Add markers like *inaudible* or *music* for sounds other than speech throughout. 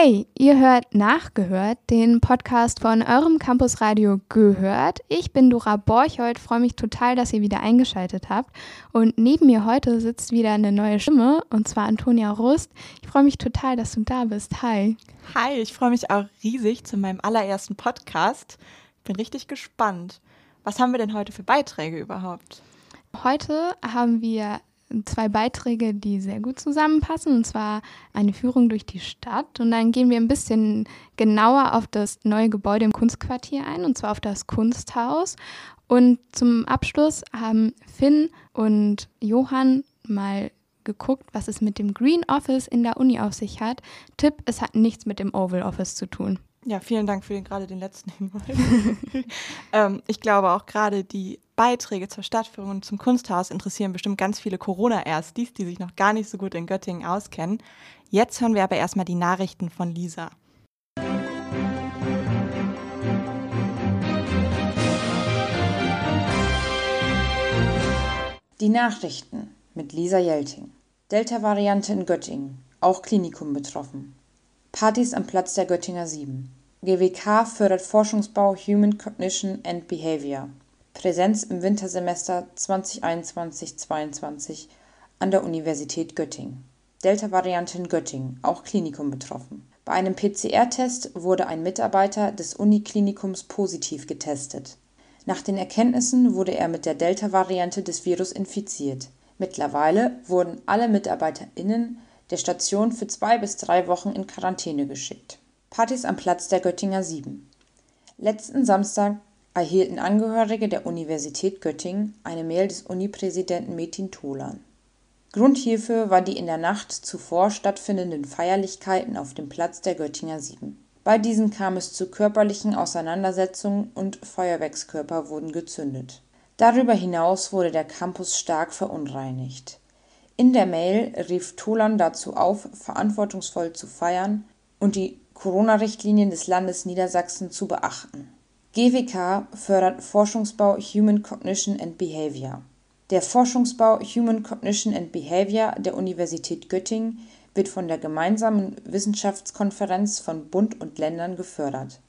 Hey, ihr hört Nachgehört, den Podcast von eurem Campusradio Gehört. Ich bin Dora Borchold, freue mich total, dass ihr wieder eingeschaltet habt. Und neben mir heute sitzt wieder eine neue Stimme, und zwar Antonia Rust. Ich freue mich total, dass du da bist. Hi. Hi, ich freue mich auch riesig zu meinem allerersten Podcast. Bin richtig gespannt. Was haben wir denn heute für Beiträge überhaupt? Heute haben wir zwei Beiträge, die sehr gut zusammenpassen, und zwar eine Führung durch die Stadt. Und dann gehen wir ein bisschen genauer auf das neue Gebäude im Kunstquartier ein, und zwar auf das Kunsthaus. Und zum Abschluss haben Finn und Johann mal geguckt, was es mit dem Green Office in der Uni auf sich hat. Tipp, es hat nichts mit dem Oval Office zu tun. Ja, vielen Dank für den, gerade den letzten Hinweis. *laughs* ähm, ich glaube auch gerade die Beiträge zur Stadtführung und zum Kunsthaus interessieren bestimmt ganz viele Corona-Erstis, die sich noch gar nicht so gut in Göttingen auskennen. Jetzt hören wir aber erstmal die Nachrichten von Lisa. Die Nachrichten mit Lisa Jelting. Delta-Variante in Göttingen, auch Klinikum betroffen. Partys am Platz der Göttinger Sieben. GWK fördert Forschungsbau Human Cognition and Behavior. Präsenz im Wintersemester 2021/22 an der Universität Göttingen. Delta-Variante in Göttingen, auch Klinikum betroffen. Bei einem PCR-Test wurde ein Mitarbeiter des Uniklinikums positiv getestet. Nach den Erkenntnissen wurde er mit der Delta-Variante des Virus infiziert. Mittlerweile wurden alle MitarbeiterInnen der Station für zwei bis drei Wochen in Quarantäne geschickt. Partys am Platz der Göttinger Sieben. Letzten Samstag erhielten Angehörige der Universität Göttingen eine Mail des Unipräsidenten Metin Tolan. Grund hierfür war die in der Nacht zuvor stattfindenden Feierlichkeiten auf dem Platz der Göttinger Sieben. Bei diesen kam es zu körperlichen Auseinandersetzungen und Feuerwerkskörper wurden gezündet. Darüber hinaus wurde der Campus stark verunreinigt. In der Mail rief Tolan dazu auf, verantwortungsvoll zu feiern und die Corona-Richtlinien des Landes Niedersachsen zu beachten. GWK fördert Forschungsbau Human Cognition and Behavior. Der Forschungsbau Human Cognition and Behavior der Universität Göttingen wird von der gemeinsamen Wissenschaftskonferenz von Bund und Ländern gefördert.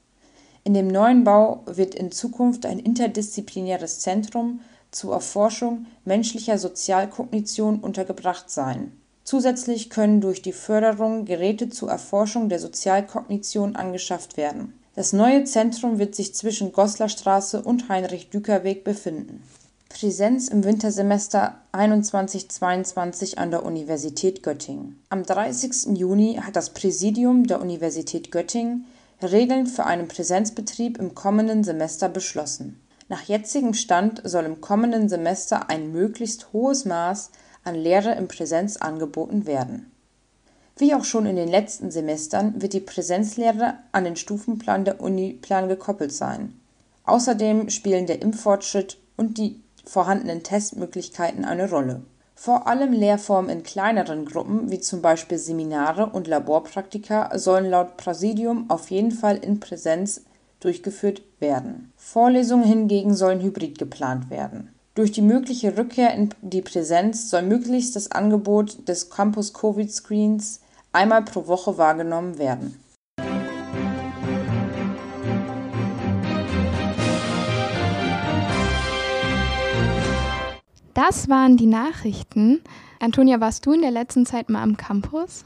In dem neuen Bau wird in Zukunft ein interdisziplinäres Zentrum zur Erforschung menschlicher Sozialkognition untergebracht sein Zusätzlich können durch die Förderung Geräte zur Erforschung der Sozialkognition angeschafft werden. Das neue Zentrum wird sich zwischen Goslarstraße und Heinrich-Düker-Weg befinden. Präsenz im Wintersemester 21/22 an der Universität Göttingen. Am 30. Juni hat das Präsidium der Universität Göttingen Regeln für einen Präsenzbetrieb im kommenden Semester beschlossen. Nach jetzigem Stand soll im kommenden Semester ein möglichst hohes Maß an Lehre in Präsenz angeboten werden. Wie auch schon in den letzten Semestern wird die Präsenzlehre an den Stufenplan der Uniplan gekoppelt sein. Außerdem spielen der Impffortschritt und die vorhandenen Testmöglichkeiten eine Rolle. Vor allem Lehrformen in kleineren Gruppen, wie zum Beispiel Seminare und Laborpraktika, sollen laut Präsidium auf jeden Fall in Präsenz durchgeführt werden. Vorlesungen hingegen sollen hybrid geplant werden. Durch die mögliche Rückkehr in die Präsenz soll möglichst das Angebot des Campus-Covid-Screens einmal pro Woche wahrgenommen werden. Das waren die Nachrichten. Antonia, warst du in der letzten Zeit mal am Campus?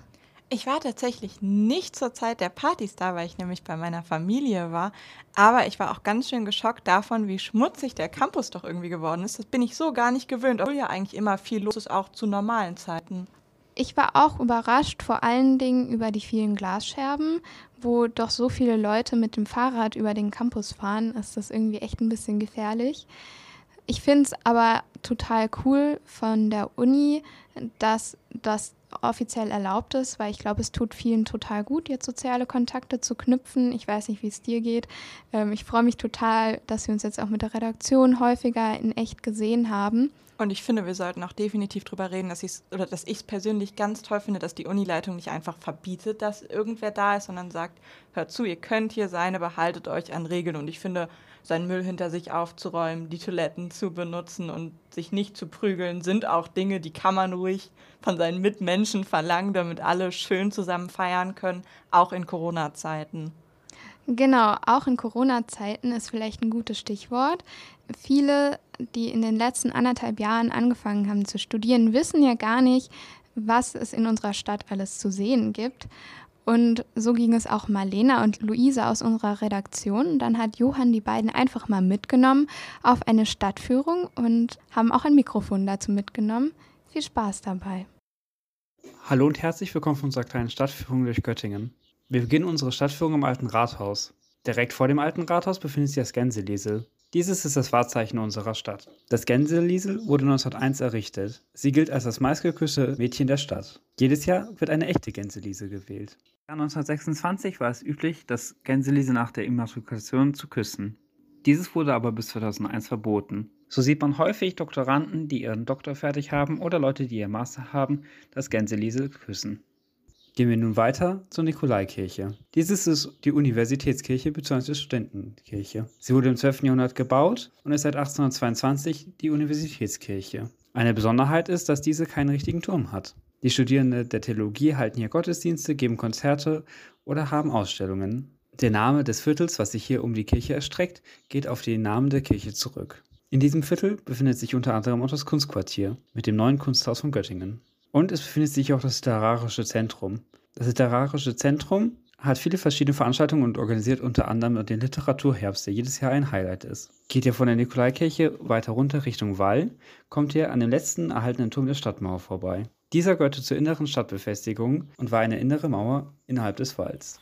Ich war tatsächlich nicht zur Zeit der Partys da, weil ich nämlich bei meiner Familie war. Aber ich war auch ganz schön geschockt davon, wie schmutzig der Campus doch irgendwie geworden ist. Das bin ich so gar nicht gewöhnt, obwohl ja eigentlich immer viel los ist, auch zu normalen Zeiten. Ich war auch überrascht, vor allen Dingen über die vielen Glasscherben, wo doch so viele Leute mit dem Fahrrad über den Campus fahren. Ist das irgendwie echt ein bisschen gefährlich. Ich finde es aber total cool von der Uni, dass das offiziell erlaubt ist, weil ich glaube, es tut vielen total gut, jetzt soziale Kontakte zu knüpfen. Ich weiß nicht, wie es dir geht. Ähm, ich freue mich total, dass wir uns jetzt auch mit der Redaktion häufiger in echt gesehen haben. Und ich finde, wir sollten auch definitiv darüber reden, dass ich oder dass ich es persönlich ganz toll finde, dass die Unileitung nicht einfach verbietet, dass irgendwer da ist, sondern sagt, hört zu, ihr könnt hier sein, aber haltet euch an Regeln. Und ich finde, seinen Müll hinter sich aufzuräumen, die Toiletten zu benutzen und sich nicht zu prügeln, sind auch Dinge, die kann man ruhig von seinen Mitmenschen verlangen, damit alle schön zusammen feiern können, auch in Corona-Zeiten. Genau, auch in Corona-Zeiten ist vielleicht ein gutes Stichwort. Viele, die in den letzten anderthalb Jahren angefangen haben zu studieren, wissen ja gar nicht, was es in unserer Stadt alles zu sehen gibt. Und so ging es auch Marlena und Luise aus unserer Redaktion. Dann hat Johann die beiden einfach mal mitgenommen auf eine Stadtführung und haben auch ein Mikrofon dazu mitgenommen. Viel Spaß dabei. Hallo und herzlich willkommen von unserer kleinen Stadtführung durch Göttingen. Wir beginnen unsere Stadtführung im alten Rathaus. Direkt vor dem alten Rathaus befindet sich das Gänseliesel. Dieses ist das Wahrzeichen unserer Stadt. Das Gänseliesel wurde 1901 errichtet. Sie gilt als das meistgeküsste Mädchen der Stadt. Jedes Jahr wird eine echte Gänseliese gewählt. 1926 war es üblich, das Gänseliese nach der Immatrikulation zu küssen. Dieses wurde aber bis 2001 verboten. So sieht man häufig Doktoranden, die ihren Doktor fertig haben oder Leute, die ihr Master haben, das Gänseliesel küssen. Gehen wir nun weiter zur Nikolaikirche. Dieses ist die Universitätskirche bzw. Studentenkirche. Sie wurde im 12. Jahrhundert gebaut und ist seit 1822 die Universitätskirche. Eine Besonderheit ist, dass diese keinen richtigen Turm hat. Die Studierenden der Theologie halten hier Gottesdienste, geben Konzerte oder haben Ausstellungen. Der Name des Viertels, was sich hier um die Kirche erstreckt, geht auf den Namen der Kirche zurück. In diesem Viertel befindet sich unter anderem auch das Kunstquartier mit dem neuen Kunsthaus von Göttingen. Und es befindet sich auch das Literarische Zentrum. Das Literarische Zentrum hat viele verschiedene Veranstaltungen und organisiert unter anderem den Literaturherbst, der jedes Jahr ein Highlight ist. Geht ihr von der Nikolaikirche weiter runter Richtung Wall, kommt ihr an dem letzten erhaltenen Turm der Stadtmauer vorbei. Dieser gehörte zur inneren Stadtbefestigung und war eine innere Mauer innerhalb des Walls.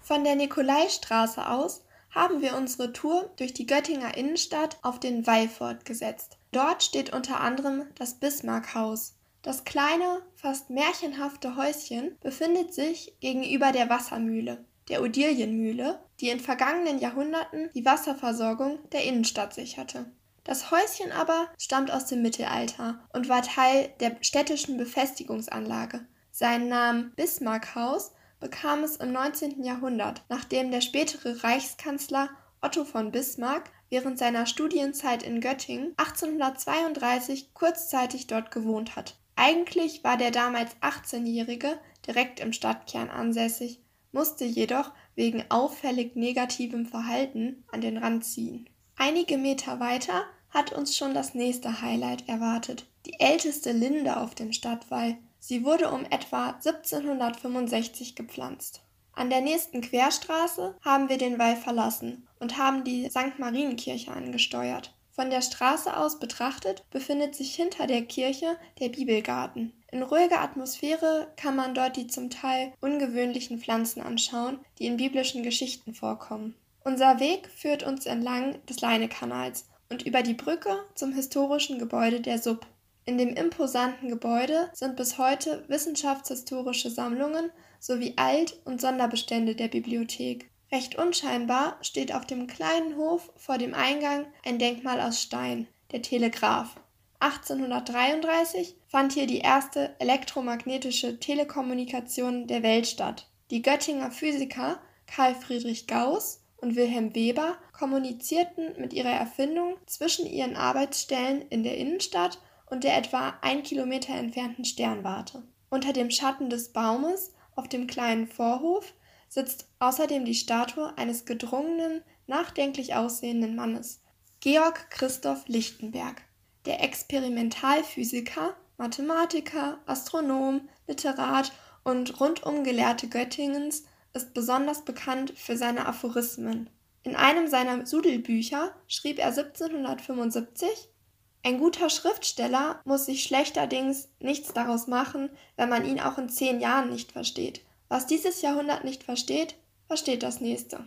Von der Nikolaistraße aus haben wir unsere Tour durch die Göttinger Innenstadt auf den Wall fortgesetzt. Dort steht unter anderem das Bismarckhaus. Das kleine, fast märchenhafte Häuschen befindet sich gegenüber der Wassermühle, der Odilienmühle, die in vergangenen Jahrhunderten die Wasserversorgung der Innenstadt sicherte. Das Häuschen aber stammt aus dem Mittelalter und war Teil der städtischen Befestigungsanlage. Seinen Namen Bismarckhaus bekam es im 19. Jahrhundert, nachdem der spätere Reichskanzler Otto von Bismarck während seiner Studienzeit in Göttingen 1832 kurzzeitig dort gewohnt hat. Eigentlich war der damals 18-Jährige direkt im Stadtkern ansässig, musste jedoch wegen auffällig negativem Verhalten an den Rand ziehen. Einige Meter weiter hat uns schon das nächste Highlight erwartet. Die älteste Linde auf dem Stadtwall. Sie wurde um etwa 1765 gepflanzt. An der nächsten Querstraße haben wir den Wall verlassen und haben die St. Marienkirche angesteuert. Von der Straße aus betrachtet befindet sich hinter der Kirche der Bibelgarten. In ruhiger Atmosphäre kann man dort die zum Teil ungewöhnlichen Pflanzen anschauen, die in biblischen Geschichten vorkommen. Unser Weg führt uns entlang des Leinekanals und über die Brücke zum historischen Gebäude der Sub. In dem imposanten Gebäude sind bis heute wissenschaftshistorische Sammlungen sowie Alt- und Sonderbestände der Bibliothek. Recht unscheinbar steht auf dem kleinen Hof vor dem Eingang ein Denkmal aus Stein, der Telegraph. 1833 fand hier die erste elektromagnetische Telekommunikation der Welt statt. Die Göttinger Physiker Carl Friedrich Gauss und Wilhelm Weber kommunizierten mit ihrer Erfindung zwischen ihren Arbeitsstellen in der Innenstadt und der etwa ein Kilometer entfernten Sternwarte. Unter dem Schatten des Baumes auf dem kleinen Vorhof sitzt außerdem die Statue eines gedrungenen, nachdenklich aussehenden Mannes, Georg Christoph Lichtenberg. Der Experimentalphysiker, Mathematiker, Astronom, Literat und rundum Gelehrte Göttingens ist besonders bekannt für seine Aphorismen. In einem seiner Sudelbücher schrieb er 1775 Ein guter Schriftsteller muss sich schlechterdings nichts daraus machen, wenn man ihn auch in zehn Jahren nicht versteht. Was dieses Jahrhundert nicht versteht, versteht das nächste.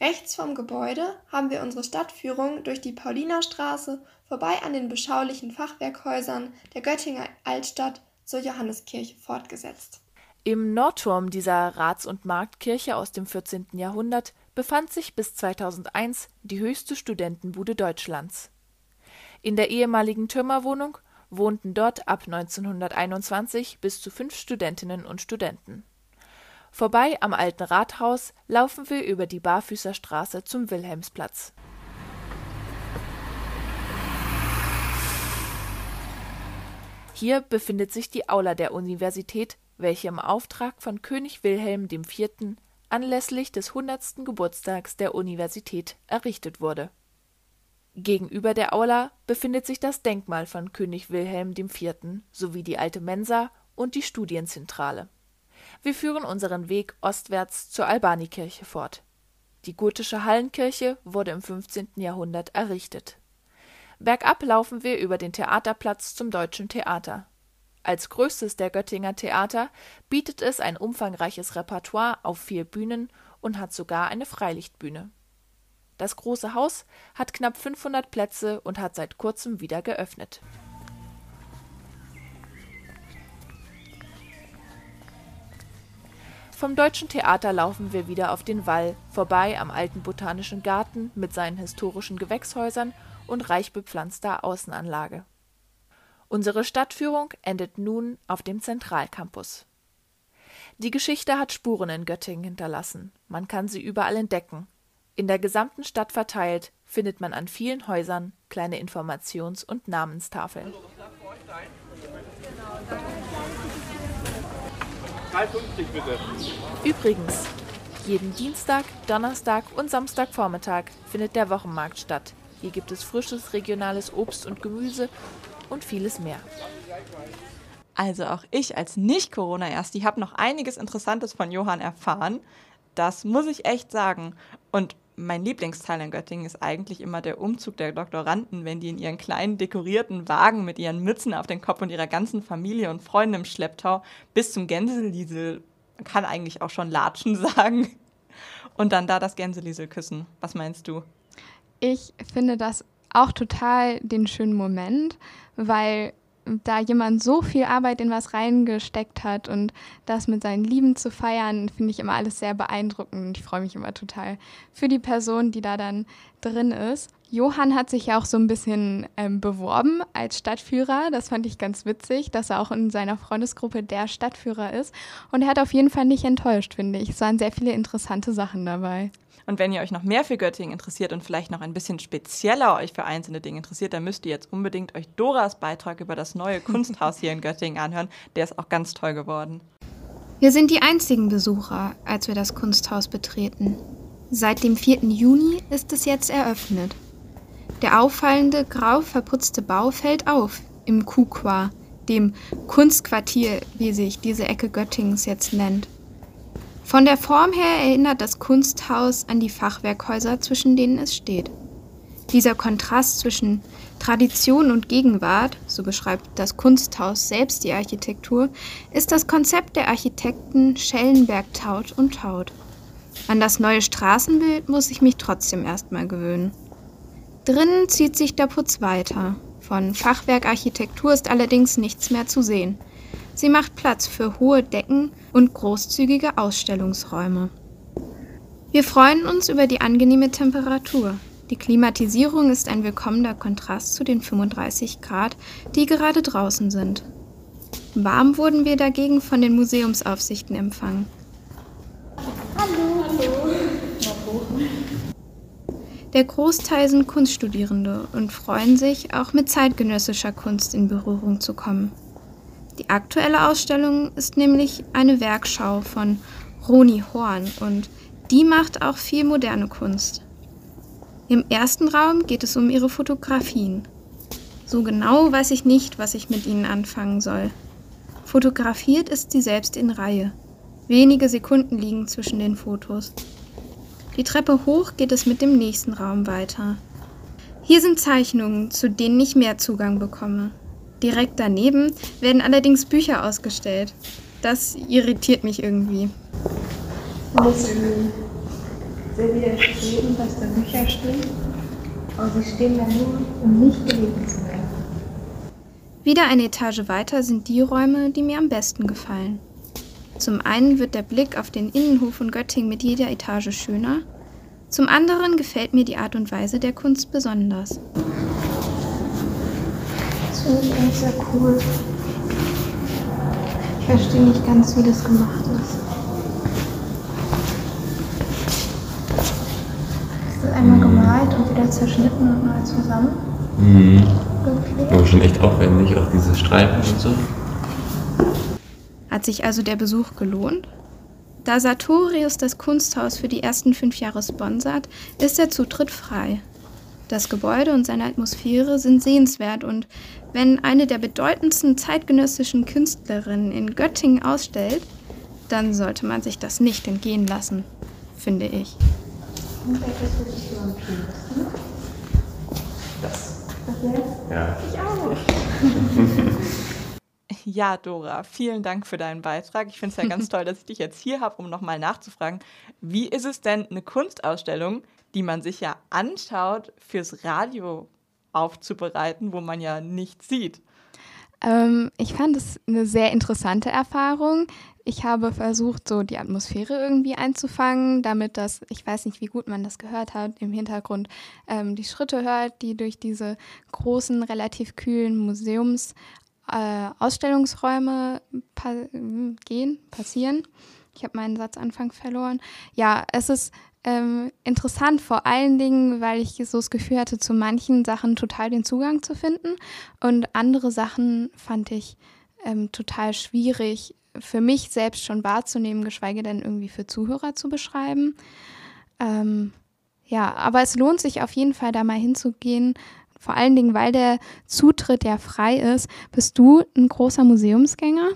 Rechts vom Gebäude haben wir unsere Stadtführung durch die Paulinerstraße vorbei an den beschaulichen Fachwerkhäusern der Göttinger Altstadt zur Johanneskirche fortgesetzt. Im Nordturm dieser Rats- und Marktkirche aus dem 14. Jahrhundert befand sich bis 2001 die höchste Studentenbude Deutschlands. In der ehemaligen Türmerwohnung wohnten dort ab 1921 bis zu fünf Studentinnen und Studenten. Vorbei am Alten Rathaus laufen wir über die Barfüßerstraße zum Wilhelmsplatz. Hier befindet sich die Aula der Universität, welche im Auftrag von König Wilhelm IV. anlässlich des 100. Geburtstags der Universität errichtet wurde Gegenüber der Aula befindet sich das Denkmal von König Wilhelm IV. sowie die alte Mensa und die Studienzentrale. Wir führen unseren Weg ostwärts zur Albanikirche fort. Die gotische Hallenkirche wurde im 15. Jahrhundert errichtet. Bergab laufen wir über den Theaterplatz zum Deutschen Theater. Als größtes der Göttinger Theater bietet es ein umfangreiches Repertoire auf vier Bühnen und hat sogar eine Freilichtbühne. Das große Haus hat knapp 500 Plätze und hat seit kurzem wieder geöffnet. Vom Deutschen Theater laufen wir wieder auf den Wall, vorbei am alten Botanischen Garten mit seinen historischen Gewächshäusern und reich bepflanzter Außenanlage. Unsere Stadtführung endet nun auf dem Zentralcampus. Die Geschichte hat Spuren in Göttingen hinterlassen. Man kann sie überall entdecken. In der gesamten Stadt verteilt findet man an vielen Häusern kleine Informations- und Namenstafeln. 3,50 bitte. Übrigens, jeden Dienstag, Donnerstag und Samstagvormittag findet der Wochenmarkt statt. Hier gibt es frisches regionales Obst und Gemüse und vieles mehr. Also auch ich als Nicht-Corona-Ersti habe noch einiges Interessantes von Johann erfahren. Das muss ich echt sagen. Und mein Lieblingsteil in Göttingen ist eigentlich immer der Umzug der Doktoranden, wenn die in ihren kleinen dekorierten Wagen mit ihren Mützen auf den Kopf und ihrer ganzen Familie und Freunden im Schlepptau bis zum Gänseliesel, man kann eigentlich auch schon Latschen *laughs* sagen, und dann da das Gänseliesel küssen. Was meinst du? Ich finde das auch total den schönen Moment, weil da jemand so viel Arbeit in was reingesteckt hat und das mit seinen Lieben zu feiern, finde ich immer alles sehr beeindruckend ich freue mich immer total für die Person, die da dann drin ist. Johann hat sich ja auch so ein bisschen ähm, beworben als Stadtführer. Das fand ich ganz witzig, dass er auch in seiner Freundesgruppe der Stadtführer ist. Und er hat auf jeden Fall nicht enttäuscht, finde ich. Es waren sehr viele interessante Sachen dabei. Und wenn ihr euch noch mehr für Göttingen interessiert und vielleicht noch ein bisschen spezieller euch für einzelne Dinge interessiert, dann müsst ihr jetzt unbedingt euch Doras Beitrag über das neue Kunsthaus hier in Göttingen anhören. Der ist auch ganz toll geworden. Wir sind die einzigen Besucher, als wir das Kunsthaus betreten. Seit dem 4. Juni ist es jetzt eröffnet. Der auffallende, grau verputzte Bau fällt auf im Kukwa, dem Kunstquartier, wie sich diese Ecke Göttingens jetzt nennt. Von der Form her erinnert das Kunsthaus an die Fachwerkhäuser, zwischen denen es steht. Dieser Kontrast zwischen Tradition und Gegenwart, so beschreibt das Kunsthaus selbst die Architektur, ist das Konzept der Architekten Schellenberg Taut und Taut. An das neue Straßenbild muss ich mich trotzdem erstmal gewöhnen. Drinnen zieht sich der Putz weiter. Von Fachwerkarchitektur ist allerdings nichts mehr zu sehen. Sie macht Platz für hohe Decken und großzügige Ausstellungsräume. Wir freuen uns über die angenehme Temperatur. Die Klimatisierung ist ein willkommener Kontrast zu den 35 Grad, die gerade draußen sind. Warm wurden wir dagegen von den Museumsaufsichten empfangen. Hallo. Hallo. Der Großteil sind Kunststudierende und freuen sich, auch mit zeitgenössischer Kunst in Berührung zu kommen. Die aktuelle Ausstellung ist nämlich eine Werkschau von Roni Horn und die macht auch viel moderne Kunst. Im ersten Raum geht es um ihre Fotografien. So genau weiß ich nicht, was ich mit ihnen anfangen soll. Fotografiert ist sie selbst in Reihe. Wenige Sekunden liegen zwischen den Fotos. Die Treppe hoch geht es mit dem nächsten Raum weiter. Hier sind Zeichnungen, zu denen ich mehr Zugang bekomme. Direkt daneben werden allerdings Bücher ausgestellt. Das irritiert mich irgendwie. Ist sehr widerstreben, dass da Bücher stehen. Aber sie stehen da nur, um nicht gelesen zu werden. Wieder eine Etage weiter sind die Räume, die mir am besten gefallen. Zum einen wird der Blick auf den Innenhof von Göttingen mit jeder Etage schöner. Zum anderen gefällt mir die Art und Weise der Kunst besonders finde ich eigentlich sehr cool. Ich verstehe nicht ganz, wie das gemacht ist. Es ist einmal gemalt und wieder zerschnitten und neu zusammen. Mhm. Okay. Aber schon echt aufwendig, auch diese Streifen und so. Hat sich also der Besuch gelohnt? Da Sartorius das Kunsthaus für die ersten fünf Jahre sponsert, ist der Zutritt frei. Das Gebäude und seine Atmosphäre sind sehenswert und wenn eine der bedeutendsten zeitgenössischen Künstlerinnen in Göttingen ausstellt, dann sollte man sich das nicht entgehen lassen, finde ich. Das Ja. Ich auch. Ja, Dora, vielen Dank für deinen Beitrag. Ich finde es ja ganz *laughs* toll, dass ich dich jetzt hier habe, um nochmal nachzufragen. Wie ist es denn, eine Kunstausstellung, die man sich ja anschaut, fürs Radio aufzubereiten, wo man ja nichts sieht? Ähm, ich fand es eine sehr interessante Erfahrung. Ich habe versucht, so die Atmosphäre irgendwie einzufangen, damit das, ich weiß nicht, wie gut man das gehört hat, im Hintergrund ähm, die Schritte hört, die durch diese großen, relativ kühlen Museums äh, Ausstellungsräume pa gehen, passieren. Ich habe meinen Satzanfang verloren. Ja, es ist ähm, interessant, vor allen Dingen, weil ich so das Gefühl hatte, zu manchen Sachen total den Zugang zu finden und andere Sachen fand ich ähm, total schwierig für mich selbst schon wahrzunehmen, geschweige denn irgendwie für Zuhörer zu beschreiben. Ähm, ja, aber es lohnt sich auf jeden Fall da mal hinzugehen vor allen Dingen, weil der Zutritt ja frei ist. Bist du ein großer Museumsgänger?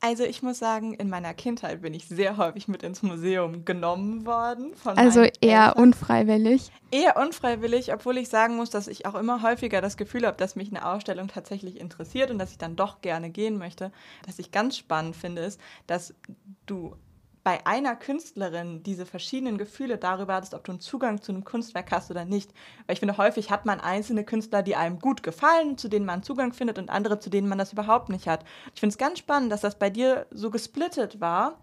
Also ich muss sagen, in meiner Kindheit bin ich sehr häufig mit ins Museum genommen worden. also eher Eltern. unfreiwillig. Eher unfreiwillig, obwohl ich sagen muss, dass ich auch immer häufiger das Gefühl habe, dass mich eine Ausstellung tatsächlich interessiert und dass ich dann doch gerne gehen möchte. Was ich ganz spannend finde, ist, dass du bei einer Künstlerin diese verschiedenen Gefühle darüber hattest, ob du einen Zugang zu einem Kunstwerk hast oder nicht. Weil ich finde, häufig hat man einzelne Künstler, die einem gut gefallen, zu denen man Zugang findet und andere, zu denen man das überhaupt nicht hat. Ich finde es ganz spannend, dass das bei dir so gesplittet war,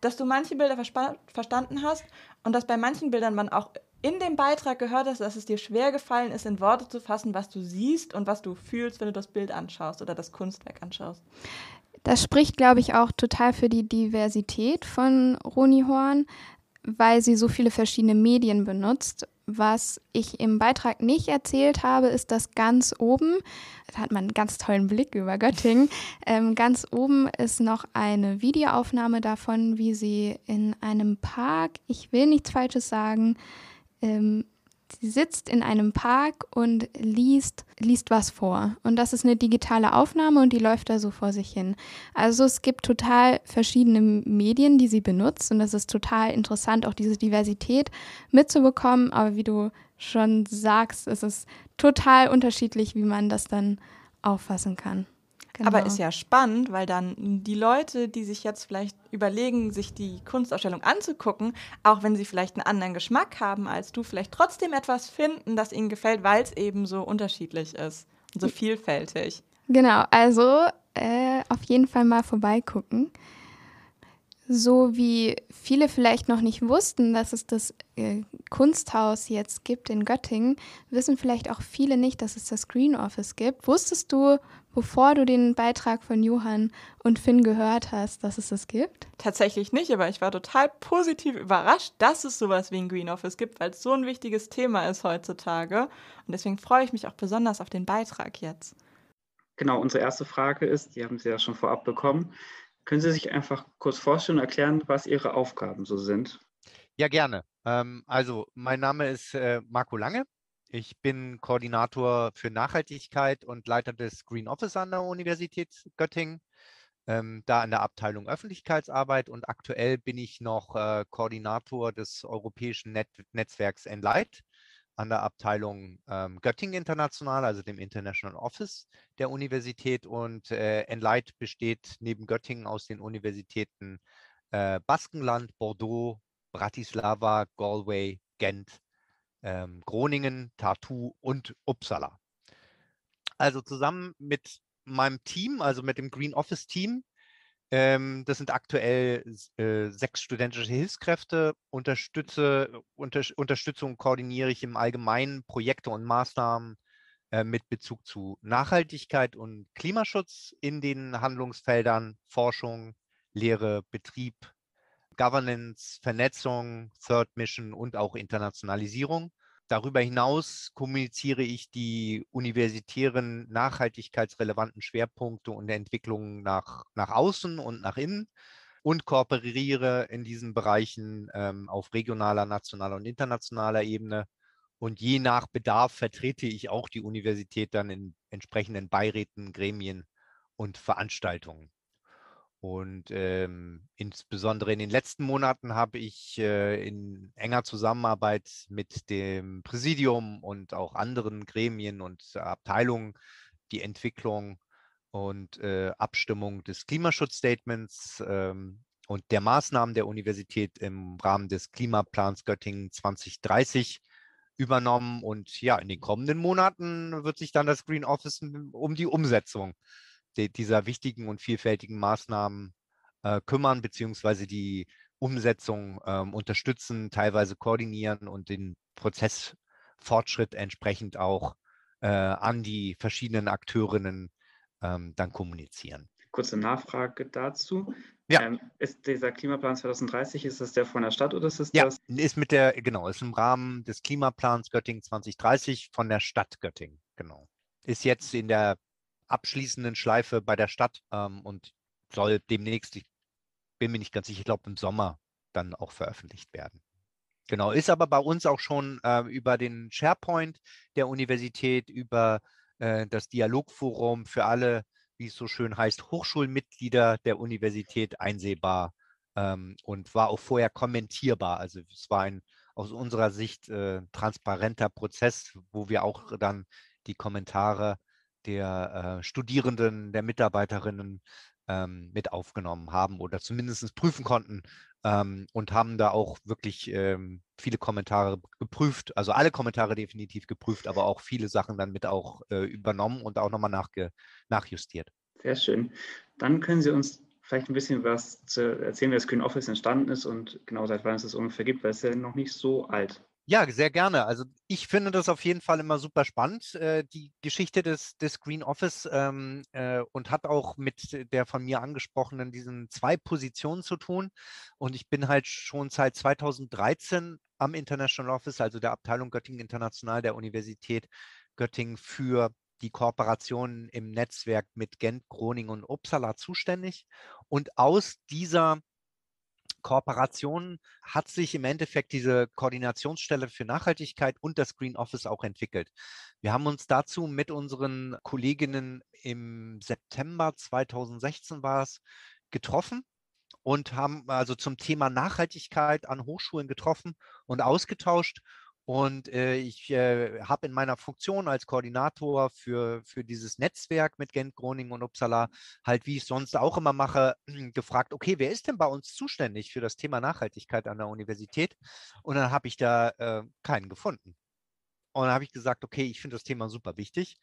dass du manche Bilder verstanden hast und dass bei manchen Bildern man auch in dem Beitrag gehört hast, dass es dir schwer gefallen ist, in Worte zu fassen, was du siehst und was du fühlst, wenn du das Bild anschaust oder das Kunstwerk anschaust. Das spricht, glaube ich, auch total für die Diversität von Roni Horn, weil sie so viele verschiedene Medien benutzt. Was ich im Beitrag nicht erzählt habe, ist, dass ganz oben, da hat man einen ganz tollen Blick über Göttingen, ähm, ganz oben ist noch eine Videoaufnahme davon, wie sie in einem Park, ich will nichts Falsches sagen, ähm, Sie sitzt in einem Park und liest, liest was vor. Und das ist eine digitale Aufnahme und die läuft da so vor sich hin. Also es gibt total verschiedene Medien, die sie benutzt und das ist total interessant, auch diese Diversität mitzubekommen. Aber wie du schon sagst, ist es total unterschiedlich, wie man das dann auffassen kann. Genau. Aber ist ja spannend, weil dann die Leute, die sich jetzt vielleicht überlegen, sich die Kunstausstellung anzugucken, auch wenn sie vielleicht einen anderen Geschmack haben als du, vielleicht trotzdem etwas finden, das ihnen gefällt, weil es eben so unterschiedlich ist und so vielfältig. Genau, also äh, auf jeden Fall mal vorbeigucken. So wie viele vielleicht noch nicht wussten, dass es das äh, Kunsthaus jetzt gibt in Göttingen, wissen vielleicht auch viele nicht, dass es das Green Office gibt. Wusstest du, bevor du den Beitrag von Johann und Finn gehört hast, dass es das gibt? Tatsächlich nicht, aber ich war total positiv überrascht, dass es sowas wie ein Green Office gibt, weil es so ein wichtiges Thema ist heutzutage. Und deswegen freue ich mich auch besonders auf den Beitrag jetzt. Genau, unsere erste Frage ist, die haben Sie ja schon vorab bekommen. Können Sie sich einfach kurz vorstellen und erklären, was Ihre Aufgaben so sind? Ja, gerne. Ähm, also, mein Name ist äh, Marco Lange. Ich bin Koordinator für Nachhaltigkeit und Leiter des Green Office an der Universität Göttingen, ähm, da in der Abteilung Öffentlichkeitsarbeit und aktuell bin ich noch äh, Koordinator des europäischen Net Netzwerks Enlight an der Abteilung ähm, Göttingen International, also dem International Office der Universität. Und äh, Enlight besteht neben Göttingen aus den Universitäten äh, Baskenland, Bordeaux, Bratislava, Galway, Gent, ähm, Groningen, Tartu und Uppsala. Also zusammen mit meinem Team, also mit dem Green Office Team, ähm, das sind aktuell äh, sechs studentische Hilfskräfte. Unterstütze, unter, Unterstützung koordiniere ich im Allgemeinen Projekte und Maßnahmen äh, mit Bezug zu Nachhaltigkeit und Klimaschutz in den Handlungsfeldern Forschung, Lehre, Betrieb, Governance, Vernetzung, Third Mission und auch Internationalisierung. darüber hinaus kommuniziere ich die universitären nachhaltigkeitsrelevanten Schwerpunkte und Entwicklungen nach, nach außen und nach innen und kooperiere in diesen Bereichen ähm, auf regionaler, nationaler und internationaler Ebene. Und je nach Bedarf vertrete ich auch die Universität dann in entsprechenden Beiräten, Gremien und Veranstaltungen. Und ähm, insbesondere in den letzten Monaten habe ich äh, in enger Zusammenarbeit mit dem Präsidium und auch anderen Gremien und Abteilungen die Entwicklung und äh, Abstimmung des Klimaschutzstatements ähm, und der Maßnahmen der Universität im Rahmen des Klimaplans Göttingen 2030 übernommen. Und ja, in den kommenden Monaten wird sich dann das Green Office um die Umsetzung de, dieser wichtigen und vielfältigen Maßnahmen äh, kümmern, beziehungsweise die Umsetzung ähm, unterstützen, teilweise koordinieren und den Prozessfortschritt entsprechend auch äh, an die verschiedenen Akteurinnen ähm, dann kommunizieren. Kurze Nachfrage dazu. Ja. Ähm, ist dieser Klimaplan 2030, ist das der von der Stadt oder ist es ja, das? ist mit der, genau, ist im Rahmen des Klimaplans Göttingen 2030 von der Stadt Göttingen, genau. Ist jetzt in der abschließenden Schleife bei der Stadt ähm, und soll demnächst, ich bin mir nicht ganz sicher, ich glaube im Sommer dann auch veröffentlicht werden. Genau, ist aber bei uns auch schon äh, über den SharePoint der Universität, über äh, das Dialogforum für alle, wie es so schön heißt, Hochschulmitglieder der Universität einsehbar ähm, und war auch vorher kommentierbar. Also es war ein aus unserer Sicht äh, transparenter Prozess, wo wir auch dann die Kommentare der äh, Studierenden, der Mitarbeiterinnen ähm, mit aufgenommen haben oder zumindest prüfen konnten ähm, und haben da auch wirklich ähm, viele Kommentare geprüft, also alle Kommentare definitiv geprüft, aber auch viele Sachen dann mit auch äh, übernommen und auch nochmal nachjustiert. Sehr schön. Dann können Sie uns vielleicht ein bisschen was erzählen, wie das Green Office entstanden ist und genau seit wann es das ungefähr gibt, weil es ist ja noch nicht so alt. Ja, sehr gerne. Also ich finde das auf jeden Fall immer super spannend, äh, die Geschichte des, des Green Office ähm, äh, und hat auch mit der von mir angesprochenen diesen zwei Positionen zu tun. Und ich bin halt schon seit 2013 am International Office, also der Abteilung Göttingen International der Universität Göttingen für die Kooperationen im Netzwerk mit Gent, Groningen und Uppsala zuständig. Und aus dieser Kooperation hat sich im Endeffekt diese Koordinationsstelle für Nachhaltigkeit und das Green Office auch entwickelt. Wir haben uns dazu mit unseren Kolleginnen im September 2016 war es getroffen und haben also zum Thema Nachhaltigkeit an Hochschulen getroffen und ausgetauscht und äh, ich äh, habe in meiner Funktion als Koordinator für, für dieses Netzwerk mit Gent, Groningen und Uppsala, halt wie ich sonst auch immer mache, *clears throat* gefragt, okay, wer ist denn bei uns zuständig für das Thema Nachhaltigkeit an der Universität? Und dann habe ich da äh, keinen gefunden. Und dann habe ich gesagt, okay, ich finde das Thema super wichtig.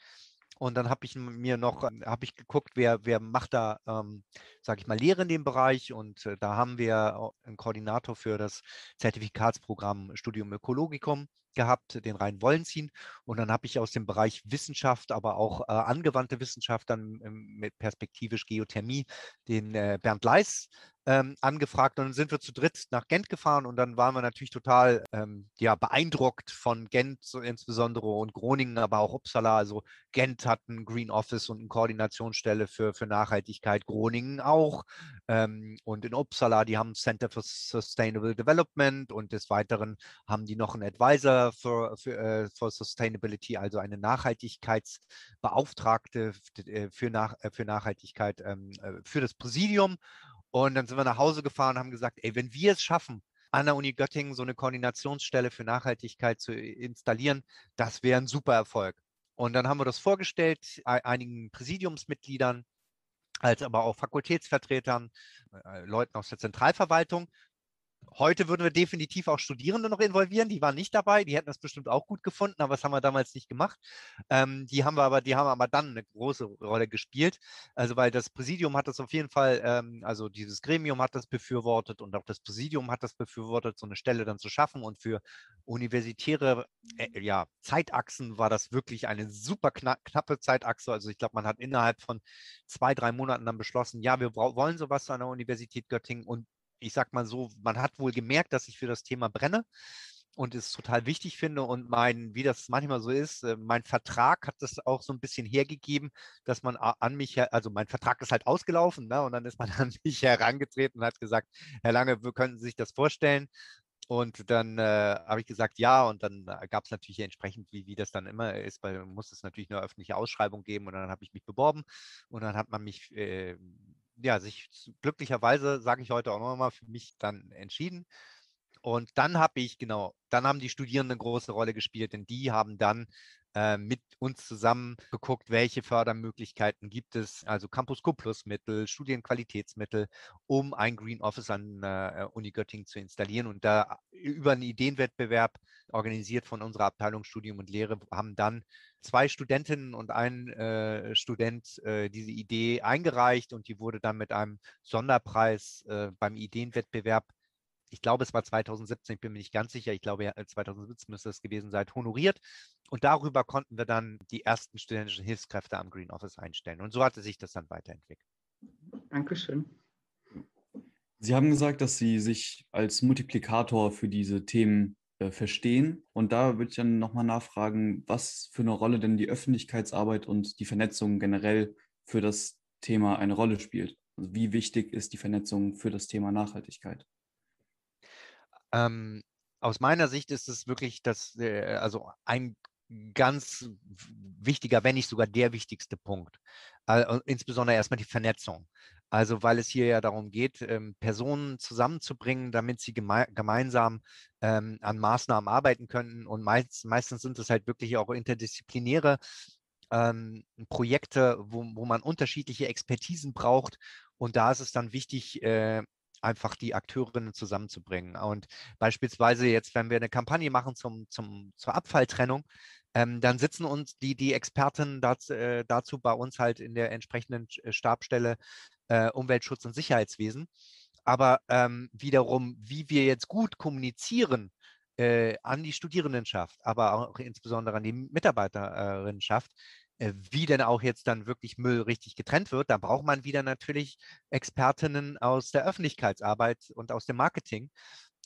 Und dann habe ich mir noch, ähm, habe ich geguckt, wer, wer macht da, ähm, sage ich mal, Lehre in dem Bereich. Und äh, da haben wir einen Koordinator für das Zertifikatsprogramm Studium Ökologicum gehabt, den Rhein Wollenzin. Und dann habe ich aus dem Bereich Wissenschaft, aber auch äh, angewandte Wissenschaft dann ähm, mit perspektivisch Geothermie den äh, Bernd Leis ähm, angefragt und dann sind wir zu dritt nach Gent gefahren und dann waren wir natürlich total ähm, ja, beeindruckt von Gent so insbesondere und Groningen, aber auch Uppsala. Also Gent hat ein Green Office und eine Koordinationsstelle für, für Nachhaltigkeit, Groningen auch. Ähm, und in Uppsala, die haben Center for Sustainable Development und des Weiteren haben die noch einen Advisor for, für, uh, for Sustainability, also eine Nachhaltigkeitsbeauftragte äh, für, nach, äh, für Nachhaltigkeit ähm, für das Präsidium. Und dann sind wir nach Hause gefahren und haben gesagt, ey, wenn wir es schaffen, an der Uni Göttingen so eine Koordinationsstelle für Nachhaltigkeit zu installieren, das wäre ein super Erfolg. Und dann haben wir das vorgestellt, einigen Präsidiumsmitgliedern, als aber auch Fakultätsvertretern, äh, Leuten aus der Zentralverwaltung. Heute würden wir definitiv auch Studierende noch involvieren. Die waren nicht dabei. Die hätten das bestimmt auch gut gefunden, aber das haben wir damals nicht gemacht. Ähm, die haben wir aber, die haben aber dann eine große Rolle gespielt. Also, weil das Präsidium hat das auf jeden Fall, ähm, also dieses Gremium hat das befürwortet und auch das Präsidium hat das befürwortet, so eine Stelle dann zu schaffen. Und für universitäre äh, ja, Zeitachsen war das wirklich eine super kna knappe Zeitachse. Also ich glaube, man hat innerhalb von zwei, drei Monaten dann beschlossen, ja, wir wollen sowas an der Universität Göttingen und ich sag mal so, man hat wohl gemerkt, dass ich für das Thema brenne. und es total wichtig finde und mein, wie das manchmal so ist, äh, mein Vertrag hat das auch so ein bisschen hergegeben, dass man an mich, also mein Vertrag ist halt ausgelaufen, ne? und dann ist man *laughs* an mich herangetreten und hat gesagt, Herr Lange, können Sie sich das vorstellen? Und dann äh, habe ich gesagt, ja, und dann äh, gab es natürlich entsprechend, wie, wie das dann immer ist, weil muss es natürlich eine öffentliche Ausschreibung geben und dann habe ich mich beworben und dann hat man mich, äh, ja, sich glücklicherweise, sage ich heute auch nochmal, für mich dann entschieden. Und dann habe ich, genau, dann haben die Studierenden eine große Rolle gespielt, denn die haben dann äh, mit uns zusammen geguckt, welche Fördermöglichkeiten gibt es, also Campus Co Plus Mittel, Studienqualitätsmittel, um ein Green Office an äh, Uni Göttingen zu installieren. Und da über einen Ideenwettbewerb organisiert von unserer Abteilung Studium und Lehre haben dann zwei Studentinnen und ein äh, Student äh, diese Idee eingereicht und die wurde dann mit einem Sonderpreis äh, beim Ideenwettbewerb ich glaube, es war 2017, ich bin mir nicht ganz sicher, ich glaube, 2017 müsste es gewesen sein, honoriert. Und darüber konnten wir dann die ersten studentischen Hilfskräfte am Green Office einstellen. Und so hatte sich das dann weiterentwickelt. Dankeschön. Sie haben gesagt, dass Sie sich als Multiplikator für diese Themen äh, verstehen. Und da würde ich dann nochmal nachfragen, was für eine Rolle denn die Öffentlichkeitsarbeit und die Vernetzung generell für das Thema eine Rolle spielt. Also wie wichtig ist die Vernetzung für das Thema Nachhaltigkeit? Ähm, aus meiner Sicht ist es wirklich das, äh, also ein ganz wichtiger, wenn nicht sogar der wichtigste Punkt. Äh, insbesondere erstmal die Vernetzung. Also weil es hier ja darum geht, ähm, Personen zusammenzubringen, damit sie geme gemeinsam ähm, an Maßnahmen arbeiten können. Und meist, meistens sind es halt wirklich auch interdisziplinäre ähm, Projekte, wo, wo man unterschiedliche Expertisen braucht. Und da ist es dann wichtig, äh, einfach die Akteurinnen zusammenzubringen. Und beispielsweise jetzt, wenn wir eine Kampagne machen zum, zum, zur Abfalltrennung, ähm, dann sitzen uns die, die Experten dazu, äh, dazu bei uns halt in der entsprechenden äh, Stabstelle äh, Umweltschutz und Sicherheitswesen. Aber ähm, wiederum, wie wir jetzt gut kommunizieren äh, an die Studierendenschaft, aber auch insbesondere an die Mitarbeiterinnenschaft, wie denn auch jetzt dann wirklich Müll richtig getrennt wird, da braucht man wieder natürlich Expertinnen aus der Öffentlichkeitsarbeit und aus dem Marketing.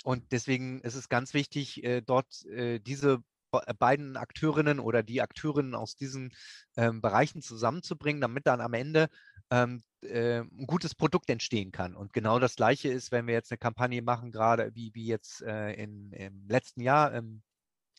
Und deswegen ist es ganz wichtig, äh, dort äh, diese beiden Akteurinnen oder die Akteurinnen aus diesen ähm, Bereichen zusammenzubringen, damit dann am Ende ähm, äh, ein gutes Produkt entstehen kann. Und genau das Gleiche ist, wenn wir jetzt eine Kampagne machen, gerade wie, wie jetzt äh, in, im letzten Jahr, im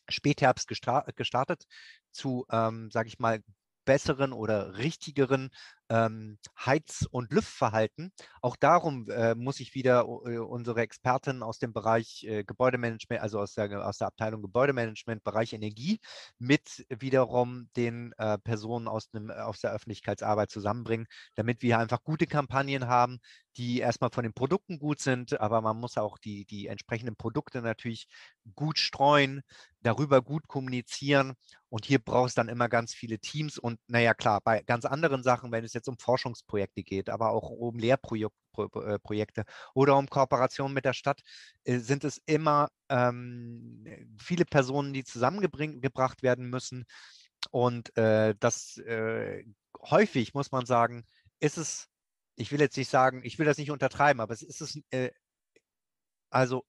Spätherbst gestartet, zu, ähm, sage ich mal, besseren oder richtigeren ähm, Heiz- und Lüftverhalten. Auch darum äh, muss ich wieder äh, unsere Experten aus dem Bereich äh, Gebäudemanagement, also aus der, aus der Abteilung Gebäudemanagement, Bereich Energie, mit wiederum den äh, Personen aus, dem, aus der Öffentlichkeitsarbeit zusammenbringen, damit wir einfach gute Kampagnen haben, die erstmal von den Produkten gut sind, aber man muss auch die, die entsprechenden Produkte natürlich gut streuen, darüber gut kommunizieren. Und hier braucht es dann immer ganz viele Teams. Und naja, klar, bei ganz anderen Sachen, wenn es jetzt um Forschungsprojekte geht, aber auch um Lehrprojekte äh, oder um Kooperationen mit der Stadt, äh, sind es immer ähm, viele Personen, die zusammengebracht werden müssen. Und äh, das äh, häufig, muss man sagen, ist es ich will jetzt nicht sagen, ich will das nicht untertreiben, aber es ist es, äh, also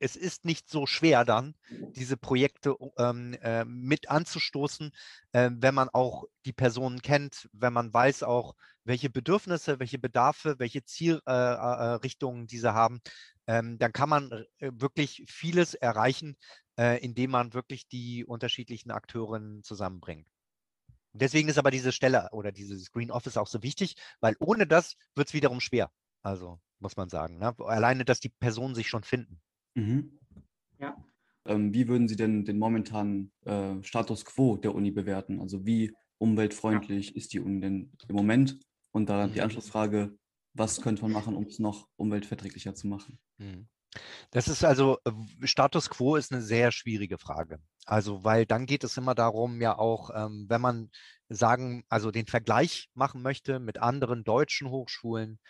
es ist nicht so schwer dann, diese Projekte ähm, äh, mit anzustoßen, äh, wenn man auch die Personen kennt, wenn man weiß auch, welche Bedürfnisse, welche Bedarfe, welche Zielrichtungen äh, äh diese haben, ähm, dann kann man äh, wirklich vieles erreichen, äh, indem man wirklich die unterschiedlichen Akteurinnen zusammenbringt. Deswegen ist aber diese Stelle oder dieses Green Office auch so wichtig, weil ohne das wird es wiederum schwer. Also muss man sagen. Ne? Alleine, dass die Personen sich schon finden. Mhm. Ja. Ähm, wie würden Sie denn den momentanen äh, Status quo der Uni bewerten? Also wie umweltfreundlich ja. ist die Uni denn im Moment? Und da mhm. die Anschlussfrage, was könnte man machen, um es noch umweltverträglicher zu machen? Mhm. Das ist also, äh, Status quo ist eine sehr schwierige Frage. Also, weil dann geht es immer darum, ja auch, ähm, wenn man sagen, also den Vergleich machen möchte mit anderen deutschen Hochschulen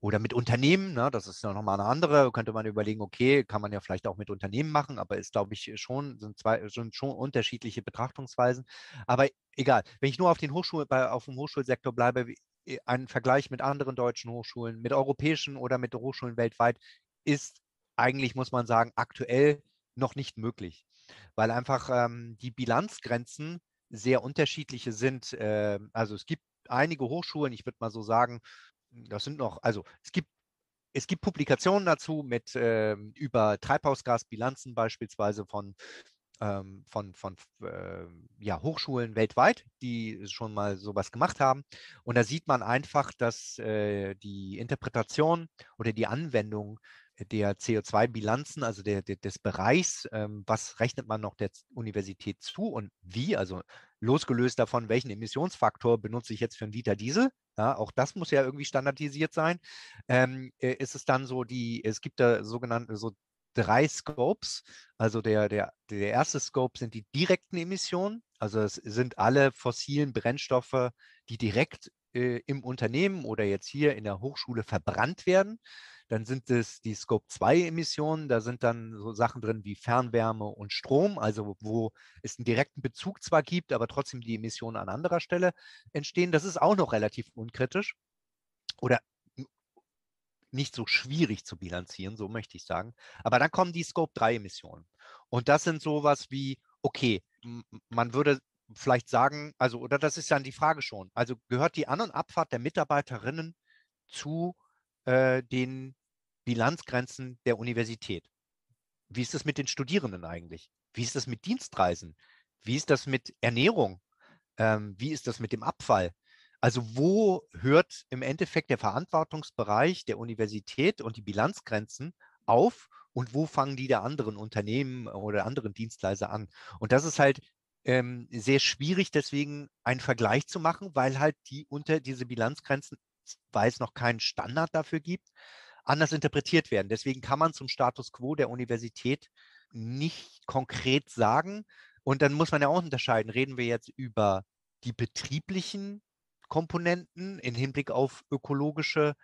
oder mit Unternehmen, ne, das ist ja nochmal eine andere, könnte man überlegen, okay, kann man ja vielleicht auch mit Unternehmen machen, aber ist, glaube ich, schon, sind zwei, sind schon unterschiedliche Betrachtungsweisen. Aber egal, wenn ich nur auf den Hochschul, bei, auf dem Hochschulsektor bleibe, äh, ein Vergleich mit anderen deutschen Hochschulen, mit europäischen oder mit Hochschulen weltweit, ist eigentlich, muss man sagen, aktuell noch nicht möglich. weil einfach ähm, die Bilanzgrenzen sehr unterschiedliche sind. Äh, also es gibt einige Hochschulen, ich würde mal so sagen, das sind noch, also es gibt es gibt Publikationen dazu mit äh, über Treibhausgasbilanzen beispielsweise von ähm, von, von äh, ja, Hochschulen weltweit, die schon mal sowas gemacht haben. Und da sieht man einfach, dass äh, die Interpretation oder die Anwendung der CO2-Bilanzen, also der, der, des Bereichs, ähm, was rechnet man noch der Universität zu und wie, also losgelöst davon, welchen Emissionsfaktor benutze ich jetzt für einen Liter Diesel, ja, auch das muss ja irgendwie standardisiert sein, ähm, äh, ist es dann so, die, es gibt da sogenannte so drei Scopes. Also der, der, der erste Scope sind die direkten Emissionen. Also es sind alle fossilen Brennstoffe, die direkt äh, im Unternehmen oder jetzt hier in der Hochschule verbrannt werden. Dann sind es die Scope 2 Emissionen. Da sind dann so Sachen drin wie Fernwärme und Strom, also wo es einen direkten Bezug zwar gibt, aber trotzdem die Emissionen an anderer Stelle entstehen. Das ist auch noch relativ unkritisch oder nicht so schwierig zu bilanzieren, so möchte ich sagen. Aber dann kommen die Scope 3 Emissionen. Und das sind sowas wie, okay, man würde vielleicht sagen, also, oder das ist dann die Frage schon, also gehört die An- und Abfahrt der Mitarbeiterinnen zu äh, den Bilanzgrenzen der Universität? Wie ist das mit den Studierenden eigentlich? Wie ist das mit Dienstreisen? Wie ist das mit Ernährung? Ähm, wie ist das mit dem Abfall? Also wo hört im Endeffekt der Verantwortungsbereich der Universität und die Bilanzgrenzen auf und wo fangen die der anderen Unternehmen oder anderen Dienstleister an? Und das ist halt ähm, sehr schwierig, deswegen einen Vergleich zu machen, weil halt die unter diese Bilanzgrenzen, weil es noch keinen Standard dafür gibt, anders interpretiert werden. Deswegen kann man zum Status quo der Universität nicht konkret sagen. Und dann muss man ja auch unterscheiden, reden wir jetzt über die betrieblichen Komponenten im Hinblick auf ökologische,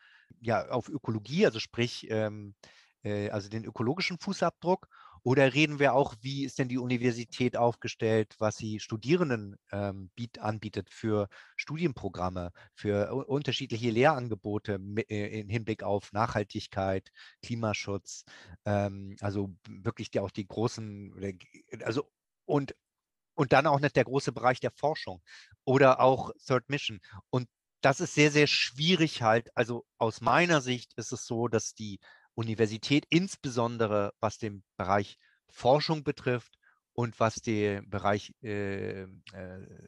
ja, auf Ökologie, also sprich, ähm, äh, also den ökologischen Fußabdruck? Oder reden wir auch, wie ist denn die Universität aufgestellt, was sie Studierenden ähm, biet, anbietet für Studienprogramme, für unterschiedliche Lehrangebote äh, im Hinblick auf Nachhaltigkeit, Klimaschutz, ähm, also wirklich die, auch die großen, also und und dann auch nicht der große Bereich der Forschung oder auch Third Mission. Und das ist sehr, sehr schwierig halt. Also aus meiner Sicht ist es so, dass die Universität insbesondere was den Bereich Forschung betrifft und was den Bereich äh, äh,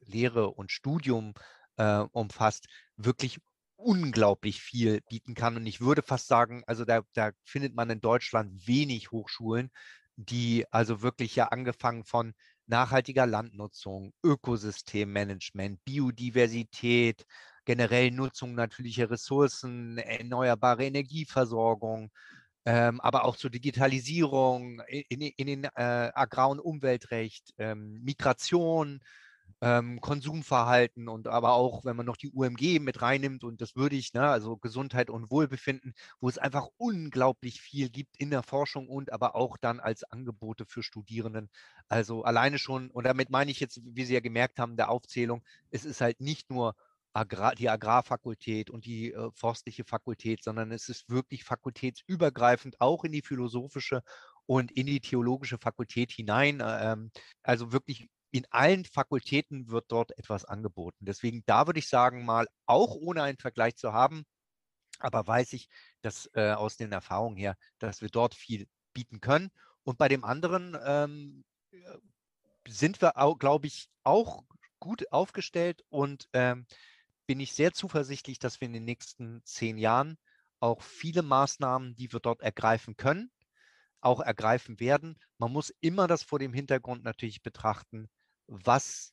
Lehre und Studium äh, umfasst, wirklich unglaublich viel bieten kann. Und ich würde fast sagen, also da, da findet man in Deutschland wenig Hochschulen, die also wirklich ja angefangen von nachhaltiger Landnutzung, Ökosystemmanagement, Biodiversität, generell Nutzung natürlicher Ressourcen, erneuerbare Energieversorgung, ähm, aber auch zur Digitalisierung in, in, den äh, Agrar- und Umweltrecht, ähm, Migration, ähm, Konsumverhalten und aber auch, wenn man noch die UMG mit reinnimmt und das würde ich, ne, also Gesundheit und Wohlbefinden, wo es einfach unglaublich viel gibt in der Forschung und aber auch dann als Angebote für Studierenden. Also alleine schon, und damit meine ich jetzt, wie Sie ja gemerkt haben, der Aufzählung, es ist halt nicht nur Agrar, die Agrarfakultät und die äh, forstliche Fakultät, sondern es ist wirklich fakultätsübergreifend, auch in die philosophische und in die theologische Fakultät hinein. Äh, ähm, also wirklich in allen Fakultäten wird dort etwas angeboten. Deswegen da würde ich sagen, mal auch ohne einen Vergleich zu haben, aber weiß ich, dass äh, aus den Erfahrungen her, dass wir dort viel bieten können. Und bei dem anderen ähm, äh, sind wir, glaube ich, auch gut aufgestellt und ähm, bin ich sehr zuversichtlich, dass wir in den nächsten zehn Jahren auch viele Maßnahmen, die wir dort ergreifen können, auch ergreifen werden. Man muss immer das vor dem Hintergrund natürlich betrachten, was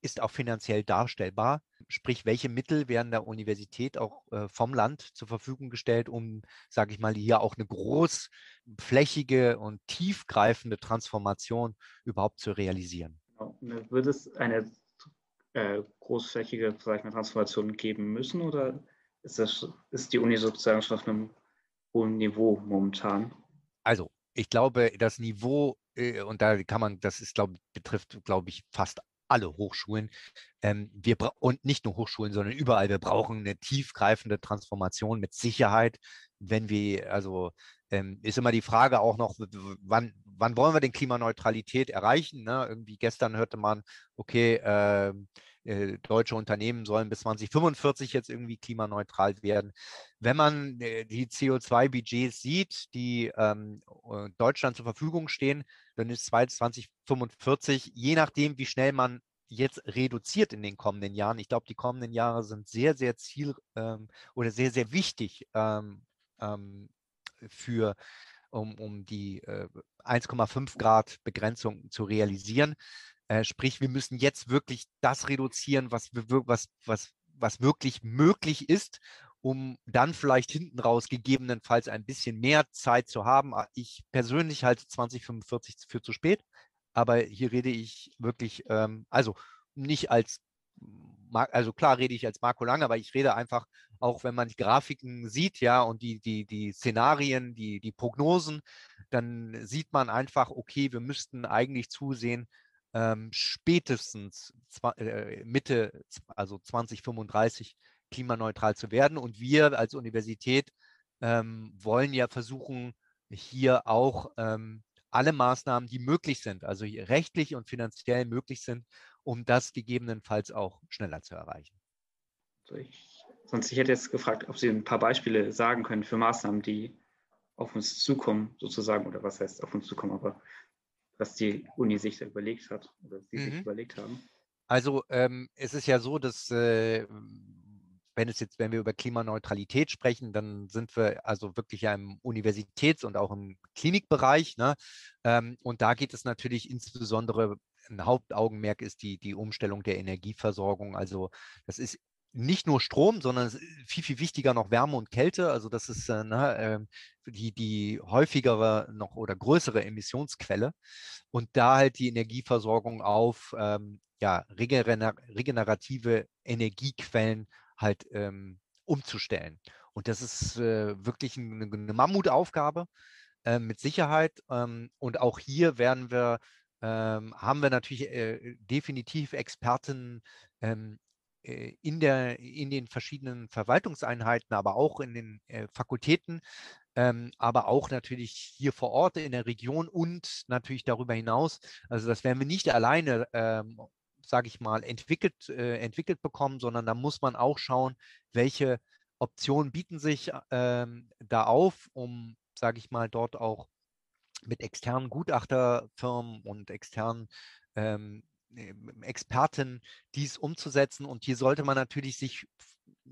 ist auch finanziell darstellbar, sprich, welche Mittel werden der Universität auch äh, vom Land zur Verfügung gestellt, um, sage ich mal, hier auch eine großflächige und tiefgreifende Transformation überhaupt zu realisieren. Genau. Wird es eine äh, großflächige vielleicht eine Transformation geben müssen oder ist, das, ist die Uni sozusagen schon auf einem hohen Niveau momentan? Also, ich glaube, das Niveau äh, und da kann man, das ist, glaube betrifft, glaube ich, fast alle Hochschulen. Ähm, wir und nicht nur Hochschulen, sondern überall. Wir brauchen eine tiefgreifende Transformation mit Sicherheit. Wenn wir, also ähm, ist immer die Frage auch noch, wann, wann wollen wir denn Klimaneutralität erreichen? Ne? Irgendwie gestern hörte man, okay, äh, äh, deutsche Unternehmen sollen bis 2045 jetzt irgendwie klimaneutral werden. Wenn man äh, die CO2-Budgets sieht, die ähm, äh, Deutschland zur Verfügung stehen, dann ist 2045, je nachdem, wie schnell man jetzt reduziert in den kommenden Jahren. Ich glaube, die kommenden Jahre sind sehr, sehr ziel ähm, oder sehr, sehr wichtig ähm, ähm, für um, um die äh, 1,5 Grad Begrenzung zu realisieren. Äh, sprich, wir müssen jetzt wirklich das reduzieren, was, was, was, was wirklich möglich ist, um dann vielleicht hinten raus gegebenenfalls ein bisschen mehr Zeit zu haben. Ah, ich persönlich halte 2045 für zu spät, aber hier rede ich wirklich, ähm, also nicht als, also klar rede ich als Marco Lange, aber ich rede einfach auch, wenn man die Grafiken sieht, ja, und die, die, die Szenarien, die, die Prognosen, dann sieht man einfach, okay, wir müssten eigentlich zusehen, ähm, spätestens äh, Mitte, also 2035 klimaneutral zu werden. Und wir als Universität ähm, wollen ja versuchen, hier auch ähm, alle Maßnahmen, die möglich sind, also rechtlich und finanziell möglich sind, um das gegebenenfalls auch schneller zu erreichen. Ich, sonst ich hätte jetzt gefragt, ob Sie ein paar Beispiele sagen können für Maßnahmen, die auf uns zukommen, sozusagen, oder was heißt auf uns zukommen, aber was die Uni sich da überlegt hat oder sie mhm. sich überlegt haben? Also ähm, es ist ja so, dass äh, wenn es jetzt, wenn wir über Klimaneutralität sprechen, dann sind wir also wirklich ja im Universitäts- und auch im Klinikbereich. Ne? Ähm, und da geht es natürlich insbesondere, ein Hauptaugenmerk ist die, die Umstellung der Energieversorgung. Also das ist nicht nur Strom, sondern viel, viel wichtiger noch Wärme und Kälte. Also das ist äh, ne, ähm, die, die häufigere noch oder größere Emissionsquelle. Und da halt die Energieversorgung auf ähm, ja, regener regenerative Energiequellen halt ähm, umzustellen. Und das ist äh, wirklich eine, eine Mammutaufgabe äh, mit Sicherheit. Ähm, und auch hier werden wir ähm, haben wir natürlich äh, definitiv Experten ähm, äh, in, der, in den verschiedenen Verwaltungseinheiten, aber auch in den äh, Fakultäten, ähm, aber auch natürlich hier vor Ort in der Region und natürlich darüber hinaus. Also das werden wir nicht alleine, ähm, sage ich mal, entwickelt, äh, entwickelt bekommen, sondern da muss man auch schauen, welche Optionen bieten sich ähm, da auf, um, sage ich mal, dort auch mit externen Gutachterfirmen und externen ähm, ähm, Experten, dies umzusetzen. Und hier sollte man natürlich sich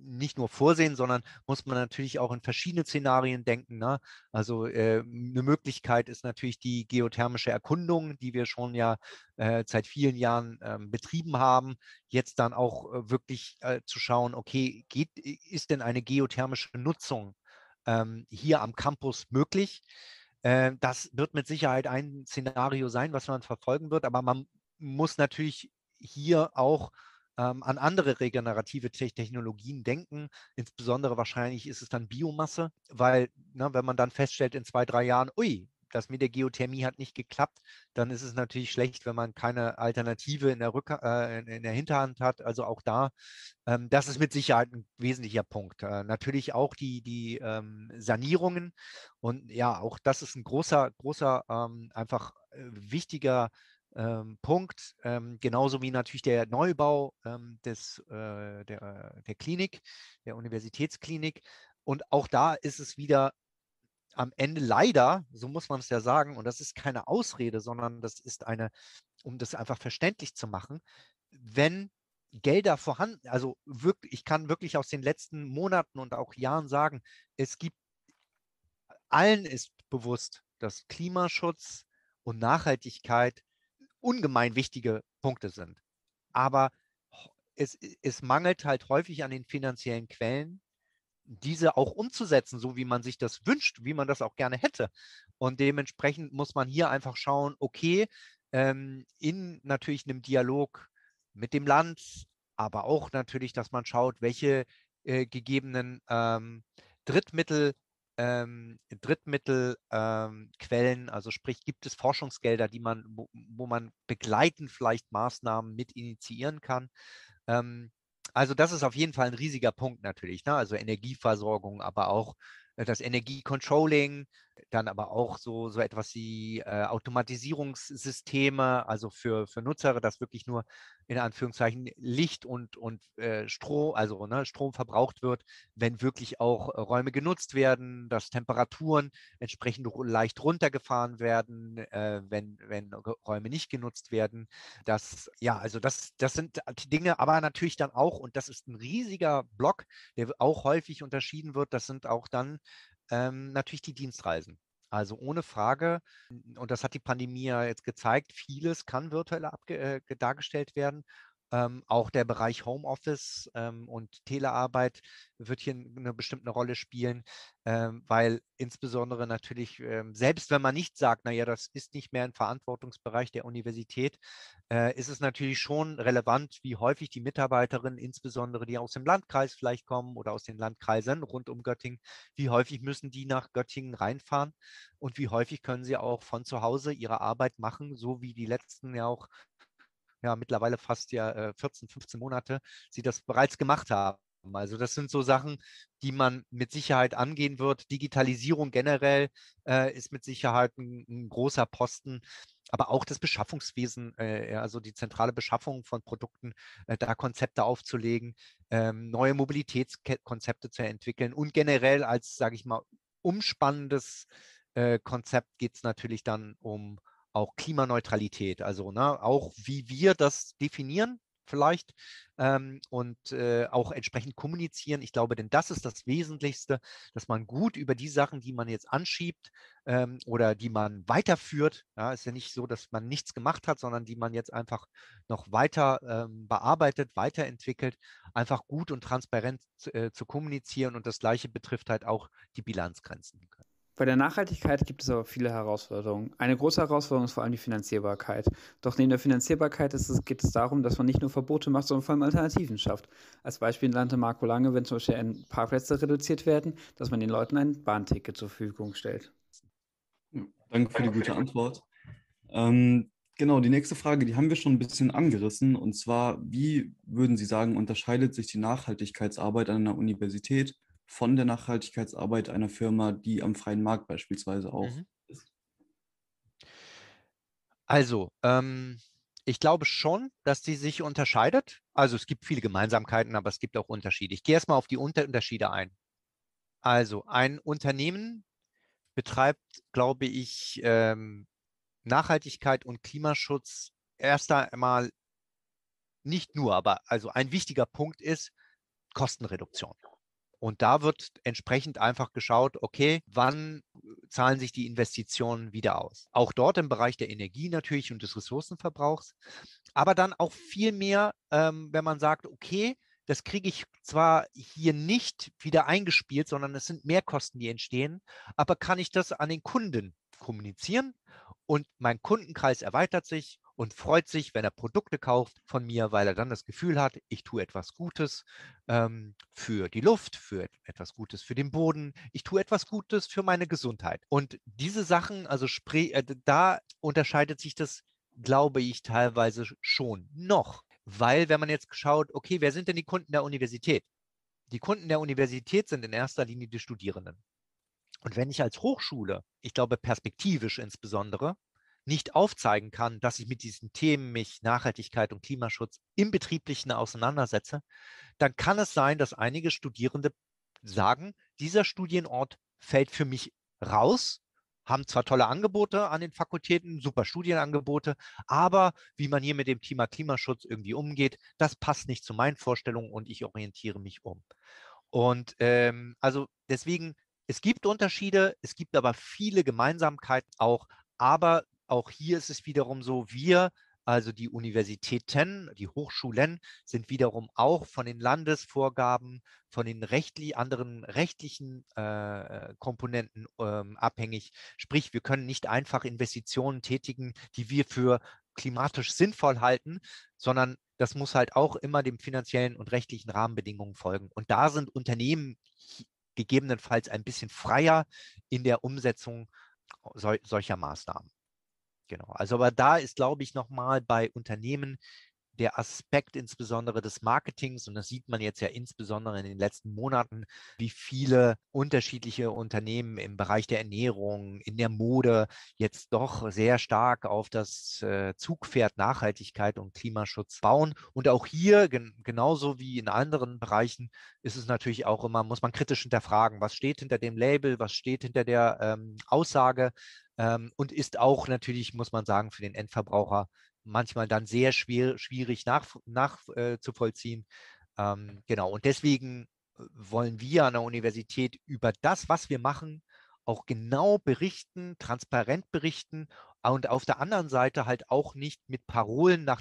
nicht nur vorsehen, sondern muss man natürlich auch in verschiedene Szenarien denken. Ne? Also äh, eine Möglichkeit ist natürlich die geothermische Erkundung, die wir schon ja äh, seit vielen Jahren äh, betrieben haben. Jetzt dann auch äh, wirklich äh, zu schauen, okay, geht, ist denn eine geothermische Nutzung ähm, hier am Campus möglich? Äh, das wird mit Sicherheit ein Szenario sein, was man verfolgen wird, aber man muss natürlich hier auch ähm, an andere regenerative Technologien denken. Insbesondere wahrscheinlich ist es dann Biomasse, weil ne, wenn man dann feststellt in zwei, drei Jahren, ui, das mit der Geothermie hat nicht geklappt, dann ist es natürlich schlecht, wenn man keine Alternative in der, Rück äh, in der Hinterhand hat. Also auch da, ähm, das ist mit Sicherheit ein wesentlicher Punkt. Äh, natürlich auch die, die ähm, Sanierungen und ja, auch das ist ein großer, großer, ähm, einfach äh, wichtiger ähm, Punkt, ähm, genauso wie natürlich der Neubau ähm, des, äh, der, der Klinik, der Universitätsklinik. Und auch da ist es wieder am Ende leider, so muss man es ja sagen, und das ist keine Ausrede, sondern das ist eine, um das einfach verständlich zu machen, wenn Gelder vorhanden, also wirklich, ich kann wirklich aus den letzten Monaten und auch Jahren sagen, es gibt, allen ist bewusst, dass Klimaschutz und Nachhaltigkeit ungemein wichtige Punkte sind. Aber es, es mangelt halt häufig an den finanziellen Quellen, diese auch umzusetzen, so wie man sich das wünscht, wie man das auch gerne hätte. Und dementsprechend muss man hier einfach schauen, okay, ähm, in natürlich einem Dialog mit dem Land, aber auch natürlich, dass man schaut, welche äh, gegebenen ähm, Drittmittel ähm, Drittmittelquellen, ähm, also sprich, gibt es Forschungsgelder, die man, wo, wo, man begleiten vielleicht Maßnahmen mit initiieren kann. Ähm, also das ist auf jeden Fall ein riesiger Punkt natürlich, ne? also Energieversorgung, aber auch äh, das Energiecontrolling, dann aber auch so, so etwas wie äh, Automatisierungssysteme, also für, für Nutzer, dass wirklich nur in Anführungszeichen Licht und, und äh, Strom, also ne, Strom verbraucht wird, wenn wirklich auch äh, Räume genutzt werden, dass Temperaturen entsprechend leicht runtergefahren werden, äh, wenn, wenn Räume nicht genutzt werden. Das, ja, also das, das sind Dinge, aber natürlich dann auch, und das ist ein riesiger Block, der auch häufig unterschieden wird, das sind auch dann ähm, natürlich die Dienstreisen. Also ohne Frage, und das hat die Pandemie ja jetzt gezeigt, vieles kann virtuell äh, dargestellt werden. Ähm, auch der Bereich Homeoffice ähm, und Telearbeit wird hier eine bestimmte Rolle spielen, ähm, weil insbesondere natürlich, ähm, selbst wenn man nicht sagt, naja, das ist nicht mehr ein Verantwortungsbereich der Universität, äh, ist es natürlich schon relevant, wie häufig die Mitarbeiterinnen, insbesondere die aus dem Landkreis vielleicht kommen oder aus den Landkreisen rund um Göttingen, wie häufig müssen die nach Göttingen reinfahren und wie häufig können sie auch von zu Hause ihre Arbeit machen, so wie die letzten ja auch ja mittlerweile fast ja äh, 14, 15 Monate sie das bereits gemacht haben. Also das sind so Sachen, die man mit Sicherheit angehen wird. Digitalisierung generell äh, ist mit Sicherheit ein, ein, großer Posten, aber auch das Beschaffungswesen, äh, also die zentrale Beschaffung von Produkten, äh, da Konzepte aufzulegen, ähm, neue Mobilitätskonzepte zu entwickeln und generell als, sage ich mal, umspannendes äh, Konzept geht es natürlich dann um auch Klimaneutralität, also ne, auch wie wir das definieren vielleicht ähm, und äh, auch entsprechend kommunizieren. Ich glaube, denn das ist das Wesentlichste, dass man gut über die Sachen, die man jetzt anschiebt ähm, oder die man weiterführt, ja, ist ja nicht so, dass man nichts gemacht hat, sondern die man jetzt einfach noch weiter ähm, bearbeitet, weiterentwickelt, einfach gut und transparent äh, zu kommunizieren und das Gleiche betrifft halt auch die Bilanzgrenzen. Bei der Nachhaltigkeit gibt es aber viele Herausforderungen. Eine große Herausforderung ist vor allem die Finanzierbarkeit. Doch neben der Finanzierbarkeit es, geht es darum, dass man nicht nur Verbote macht, sondern vor allem Alternativen schafft. Als Beispiel nannte Marco Lange, wenn zum Beispiel Parkplätze reduziert werden, dass man den Leuten ein Bahnticket zur Verfügung stellt. Ja, danke für die gute Antwort. Ähm, genau, die nächste Frage, die haben wir schon ein bisschen angerissen. Und zwar, wie würden Sie sagen, unterscheidet sich die Nachhaltigkeitsarbeit an einer Universität von der Nachhaltigkeitsarbeit einer Firma, die am freien Markt beispielsweise auch mhm. ist? Also, ähm, ich glaube schon, dass die sich unterscheidet. Also es gibt viele Gemeinsamkeiten, aber es gibt auch Unterschiede. Ich gehe erstmal auf die Unterschiede ein. Also ein Unternehmen betreibt, glaube ich, ähm, Nachhaltigkeit und Klimaschutz erst einmal nicht nur, aber also ein wichtiger Punkt ist Kostenreduktion. Und da wird entsprechend einfach geschaut, okay, wann zahlen sich die Investitionen wieder aus? Auch dort im Bereich der Energie natürlich und des Ressourcenverbrauchs, aber dann auch viel mehr, ähm, wenn man sagt, okay, das kriege ich zwar hier nicht wieder eingespielt, sondern es sind Mehrkosten, die entstehen, aber kann ich das an den Kunden kommunizieren und mein Kundenkreis erweitert sich und freut sich, wenn er Produkte kauft von mir, weil er dann das Gefühl hat, ich tue etwas Gutes ähm, für die Luft, für etwas Gutes für den Boden, ich tue etwas Gutes für meine Gesundheit. Und diese Sachen, also äh, da unterscheidet sich das, glaube ich, teilweise schon noch. Weil, wenn man jetzt schaut, okay, wer sind denn die Kunden der Universität? Die Kunden der Universität sind in erster Linie die Studierenden. Und wenn ich als Hochschule, ich glaube perspektivisch insbesondere, nicht aufzeigen kann, dass ich mit diesen Themen mich Nachhaltigkeit und Klimaschutz im Betrieblichen auseinandersetze, dann kann es sein, dass einige Studierende sagen, dieser Studienort fällt für mich raus, haben zwar tolle Angebote an den Fakultäten, super Studienangebote, aber wie man hier mit dem Thema Klimaschutz irgendwie umgeht, das passt nicht zu meinen Vorstellungen und ich orientiere mich um. Und ähm, also deswegen, es gibt Unterschiede, es gibt aber viele Gemeinsamkeiten auch, aber auch hier ist es wiederum so, wir, also die Universitäten, die Hochschulen, sind wiederum auch von den Landesvorgaben, von den rechtlich, anderen rechtlichen äh, Komponenten ähm, abhängig. Sprich, wir können nicht einfach Investitionen tätigen, die wir für klimatisch sinnvoll halten, sondern das muss halt auch immer dem finanziellen und rechtlichen Rahmenbedingungen folgen. Und da sind Unternehmen gegebenenfalls ein bisschen freier in der Umsetzung sol solcher Maßnahmen. Genau. Also aber da ist, glaube ich, nochmal bei Unternehmen der Aspekt insbesondere des Marketings, und das sieht man jetzt ja insbesondere in den letzten Monaten, wie viele unterschiedliche Unternehmen im Bereich der Ernährung, in der Mode jetzt doch sehr stark auf das äh, Zugpferd Nachhaltigkeit und Klimaschutz bauen. Und auch hier, gen genauso wie in anderen Bereichen, ist es natürlich auch immer, muss man kritisch hinterfragen, was steht hinter dem Label, was steht hinter der ähm, Aussage ähm, und ist auch natürlich, muss man sagen, für den Endverbraucher manchmal dann sehr schwer, schwierig nachzuvollziehen. Nach, äh, ähm, genau, und deswegen äh, wollen wir an der Universität über das, was wir machen, auch genau berichten, transparent berichten und auf der anderen Seite halt auch nicht mit Parolen nach,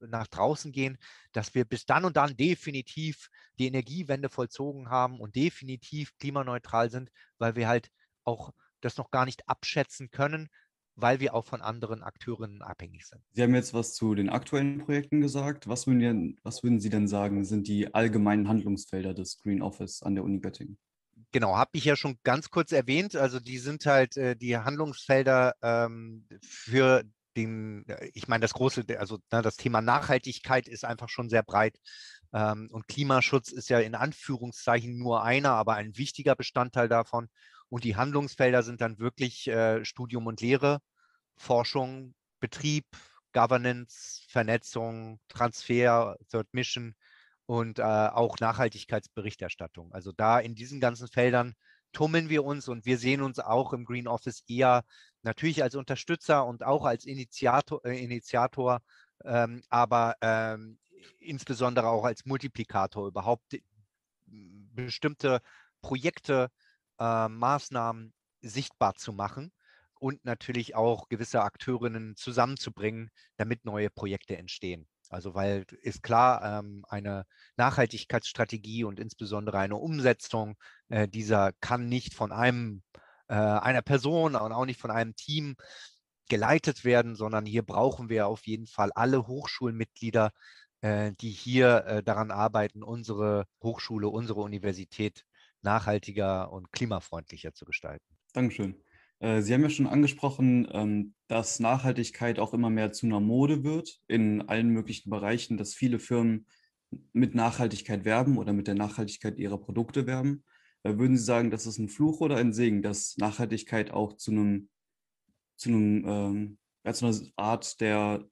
nach draußen gehen, dass wir bis dann und dann definitiv die Energiewende vollzogen haben und definitiv klimaneutral sind, weil wir halt auch das noch gar nicht abschätzen können, weil wir auch von anderen Akteurinnen abhängig sind. Sie haben jetzt was zu den aktuellen Projekten gesagt. Was würden, Sie, was würden Sie denn sagen, sind die allgemeinen Handlungsfelder des Green Office an der Uni Göttingen? Genau, habe ich ja schon ganz kurz erwähnt. Also die sind halt äh, die Handlungsfelder ähm, für den, äh, ich meine, das große, also na, ne, das Thema Nachhaltigkeit ist einfach schon sehr breit. Ähm, und Klimaschutz ist ja in Anführungszeichen nur einer, aber ein wichtiger Bestandteil davon. Und die Handlungsfelder sind dann wirklich äh, Studium und Lehre, Forschung, Betrieb, Governance, Vernetzung, Transfer, Third Mission und äh, auch Nachhaltigkeitsberichterstattung. Also da in diesen ganzen Feldern tummeln wir uns und wir sehen uns auch im Green Office eher natürlich als Unterstützer und auch als Initiator, äh, Initiator ähm, aber ähm, insbesondere auch als Multiplikator überhaupt bestimmte Projekte äh, Maßnahmen sichtbar zu machen und natürlich auch gewisse Akteurinnen zusammenzubringen, damit neue Projekte entstehen. Also weil ist klar, ähm, eine Nachhaltigkeitsstrategie und insbesondere eine Umsetzung äh, dieser kann nicht von einem äh, einer Person und auch nicht von einem Team geleitet werden, sondern hier brauchen wir auf jeden Fall alle Hochschulmitglieder, äh, die hier daran arbeiten, unsere Hochschule, unsere Universität nachhaltiger und klimafreundlicher zu gestalten. Dankeschön. Äh, Sie haben ja schon angesprochen, ähm, dass Nachhaltigkeit auch immer mehr zu einer Mode wird in allen möglichen Bereichen, dass viele Firmen mit Nachhaltigkeit werben oder mit der Nachhaltigkeit ihrer Produkte werben. Äh, würden Sie sagen, das ist ein Fluch oder ein Segen, dass Nachhaltigkeit auch zu einem, zu einem, ja, zu einer Art der,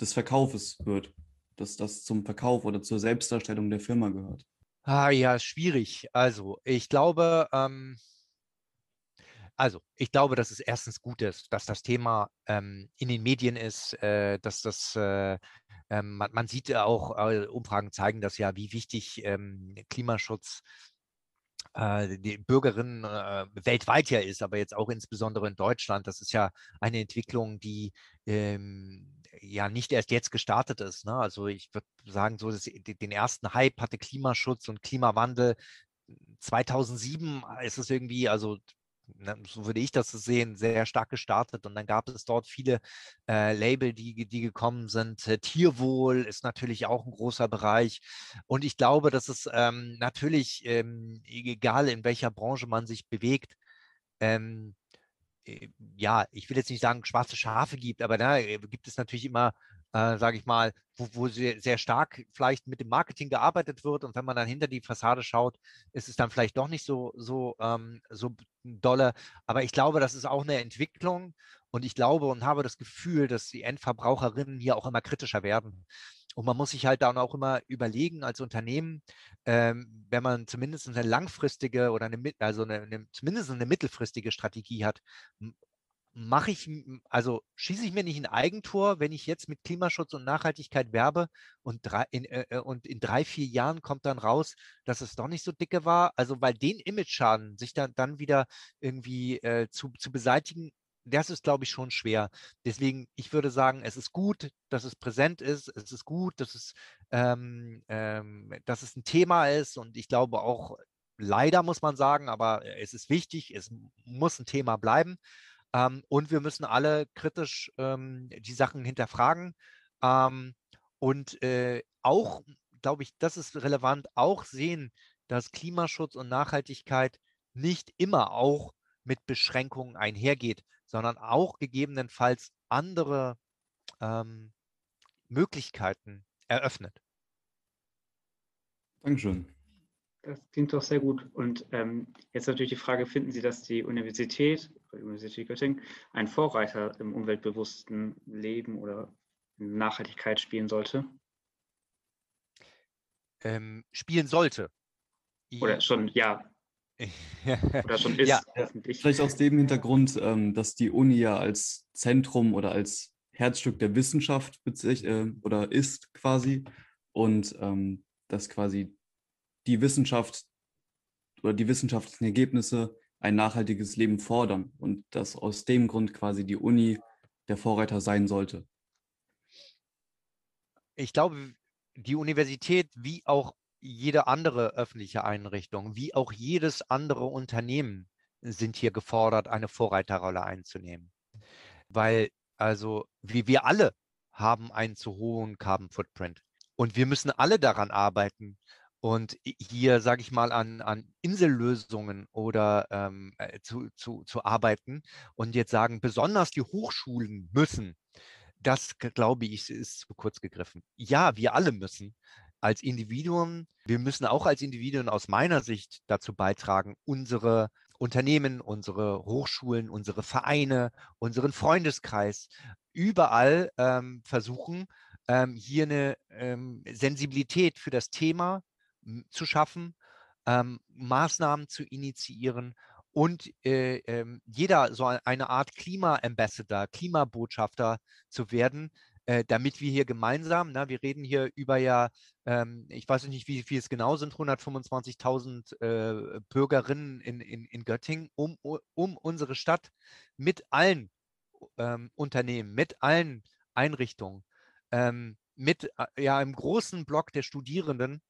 des Verkaufes wird, dass das zum Verkauf oder zur Selbstdarstellung der Firma gehört? Ah ja, schwierig. Also, ich glaube, ähm, also, ich glaube, dass es erstens gut ist, dass das Thema ähm, in den Medien ist, äh, dass das, äh, äh, man, man, sieht ja auch, äh, Umfragen zeigen das ja, wie wichtig ähm, Klimaschutz äh, die Bürgerinnen äh, weltweit ja ist, aber jetzt auch insbesondere in Deutschland. Das ist ja eine Entwicklung, die ähm, ja nicht erst jetzt gestartet ist. Ne? Also ich würde sagen, so dass den ersten Hype hatte Klimaschutz und Klimawandel 2007 ist es irgendwie, also ne, so würde ich das sehen, sehr stark gestartet. Und dann gab es dort viele äh, Label, die, die gekommen sind. Äh, Tierwohl ist natürlich auch ein großer Bereich. Und ich glaube, dass es ähm, natürlich, ähm, egal in welcher Branche man sich bewegt, ähm, äh, ja, ich will jetzt nicht sagen, schwarze Schafe gibt, aber da äh, gibt es natürlich immer, äh, sage ich mal, wo, wo sehr, sehr, stark vielleicht mit dem Marketing gearbeitet wird und wenn man dann hinter die Fassade schaut, ist es dann vielleicht doch nicht so, so, ähm, so dolle. Aber ich glaube, das ist auch eine Entwicklung und ich glaube und habe das Gefühl, dass die Endverbraucherinnen hier auch immer kritischer werden. Und man muss sich halt dann auch immer überlegen als Unternehmen, ähm, wenn man zumindest eine langfristige oder eine, also eine, eine, zumindest eine mittelfristige Strategie hat, mache ich, also schieße ich mir nicht ein Eigentor, wenn ich jetzt mit Klimaschutz und Nachhaltigkeit werbe und, drei, in, äh, äh, und in drei, vier Jahren kommt dann raus, dass es doch nicht so dicke war. Also weil den Image-Schaden sich dann, dann wieder irgendwie äh, zu, zu beseitigen, das ist, glaube ich, schon schwer. Deswegen, ich würde sagen, es ist gut, dass es präsent ist. Es ist gut, dass es, ähm, ähm, dass es ein Thema ist. Und ich glaube auch, leider muss man sagen, aber es ist wichtig, es muss ein Thema bleiben. Ähm, und wir müssen alle kritisch ähm, die Sachen hinterfragen. Ähm, und äh, auch, glaube ich, das ist relevant, auch sehen, dass Klimaschutz und Nachhaltigkeit nicht immer auch mit Beschränkungen einhergeht sondern auch gegebenenfalls andere ähm, Möglichkeiten eröffnet. Dankeschön. Das klingt doch sehr gut. Und ähm, jetzt natürlich die Frage, finden Sie, dass die Universität, die Universität Göttingen, einen Vorreiter im umweltbewussten Leben oder Nachhaltigkeit spielen sollte? Ähm, spielen sollte. Oder schon, ja. *laughs* oder schon ist, ja. hoffentlich. Vielleicht aus dem Hintergrund, ähm, dass die Uni ja als Zentrum oder als Herzstück der Wissenschaft äh, oder ist quasi und ähm, dass quasi die Wissenschaft oder die wissenschaftlichen Ergebnisse ein nachhaltiges Leben fordern und dass aus dem Grund quasi die Uni der Vorreiter sein sollte. Ich glaube, die Universität wie auch jede andere öffentliche Einrichtung, wie auch jedes andere Unternehmen sind hier gefordert, eine Vorreiterrolle einzunehmen. Weil also wie wir alle haben einen zu hohen Carbon Footprint. Und wir müssen alle daran arbeiten, und hier, sage ich mal, an, an Insellösungen oder ähm, äh, zu, zu, zu arbeiten und jetzt sagen, besonders die Hochschulen müssen, das glaube ich, ist zu kurz gegriffen. Ja, wir alle müssen als Individuen, wir müssen auch als Individuen aus meiner Sicht dazu beitragen, unsere Unternehmen, unsere Hochschulen, unsere Vereine, unseren Freundeskreis überall ähm, versuchen, ähm, hier eine ähm, Sensibilität für das Thema zu schaffen, ähm, Maßnahmen zu initiieren und äh, äh, jeder so eine Art Klima-Ambassador, Klimabotschafter zu werden, äh, damit wir hier gemeinsam, na, wir reden hier über ja, ähm, ich weiß nicht, wie viel es genau sind, 125.000 äh, Bürgerinnen in, in, in Göttingen, um, um unsere Stadt mit allen ähm, Unternehmen, mit allen Einrichtungen, ähm, mit äh, ja, einem großen Block der Studierenden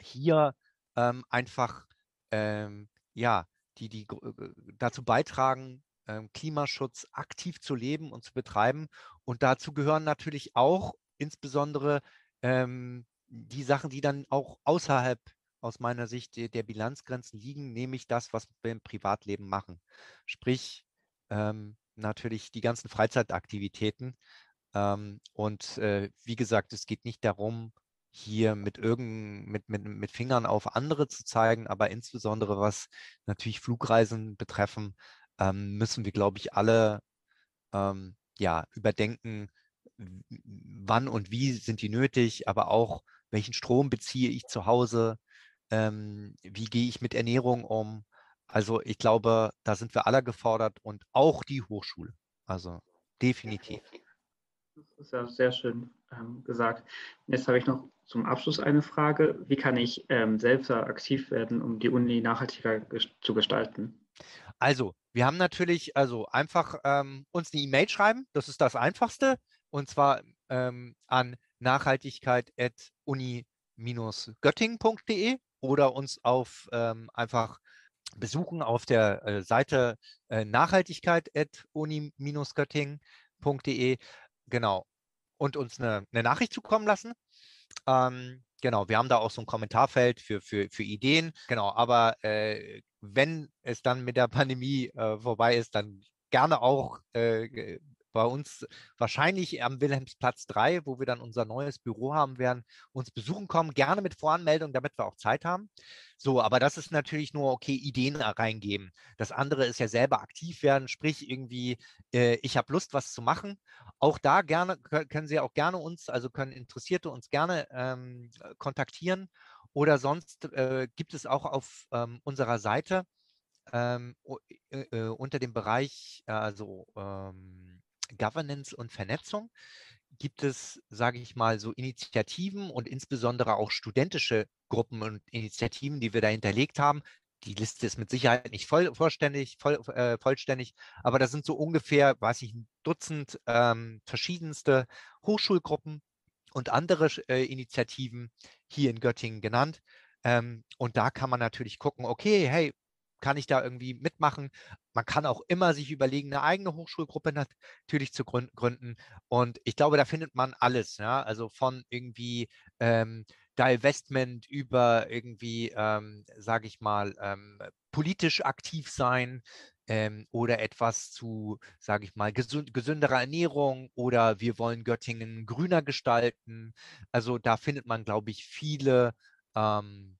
hier ähm, einfach ähm, ja, die, die äh, dazu beitragen, Klimaschutz aktiv zu leben und zu betreiben. Und dazu gehören natürlich auch insbesondere ähm, die Sachen, die dann auch außerhalb aus meiner Sicht der, der Bilanzgrenzen liegen, nämlich das, was wir im Privatleben machen. Sprich, ähm, natürlich die ganzen Freizeitaktivitäten. Ähm, und äh, wie gesagt, es geht nicht darum, hier mit irgend mit, mit, mit Fingern auf andere zu zeigen, aber insbesondere was natürlich Flugreisen betreffen, ähm, müssen wir, glaube ich, alle ähm, ja, überdenken, wann und wie sind die nötig, aber auch, welchen Strom beziehe ich zu Hause, ähm, wie gehe ich mit Ernährung um. Also ich glaube, da sind wir alle gefordert und auch die Hochschule. Also definitiv. Das ist ja sehr schön ähm, gesagt. Jetzt habe ich noch zum Abschluss eine Frage. Wie kann ich ähm, selbst aktiv werden, um die Uni nachhaltiger zu gestalten? Also, wir haben natürlich, also einfach ähm, uns eine E-Mail schreiben, das ist das Einfachste, und zwar ähm, an nachhaltigkeit.uni-göttingen.de oder uns auf ähm, einfach besuchen auf der äh, Seite äh, nachhaltigkeit.uni-göttingen.de genau, und uns eine, eine Nachricht zukommen lassen. Ähm, genau, wir haben da auch so ein Kommentarfeld für, für, für Ideen. Genau, aber äh, wenn es dann mit der Pandemie äh, vorbei ist, dann gerne auch äh, bei uns wahrscheinlich am Wilhelmsplatz 3, wo wir dann unser neues Büro haben werden, uns besuchen kommen, gerne mit Voranmeldung, damit wir auch Zeit haben. So, aber das ist natürlich nur, okay, Ideen reingeben. Das andere ist ja selber aktiv werden, sprich irgendwie, äh, ich habe Lust, was zu machen. Auch da gerne können Sie auch gerne uns, also können Interessierte uns gerne ähm, kontaktieren. Oder sonst äh, gibt es auch auf ähm, unserer Seite ähm, äh, äh, unter dem Bereich, also ähm, Governance und Vernetzung gibt es, sage ich mal, so Initiativen und insbesondere auch studentische Gruppen und Initiativen, die wir da hinterlegt haben. Die Liste ist mit Sicherheit nicht voll, vollständig, voll, äh, vollständig, aber da sind so ungefähr, weiß ich, ein Dutzend ähm, verschiedenste Hochschulgruppen und andere äh, Initiativen hier in Göttingen genannt. Ähm, und da kann man natürlich gucken, okay, hey, kann ich da irgendwie mitmachen? Man kann auch immer sich überlegen, eine eigene Hochschulgruppe natürlich zu gründen. Und ich glaube, da findet man alles. Ja? Also von irgendwie ähm, Divestment über irgendwie, ähm, sage ich mal, ähm, politisch aktiv sein, ähm, oder etwas zu, sage ich mal, gesund, gesünderer Ernährung oder wir wollen Göttingen grüner gestalten. Also da findet man, glaube ich, viele, ähm,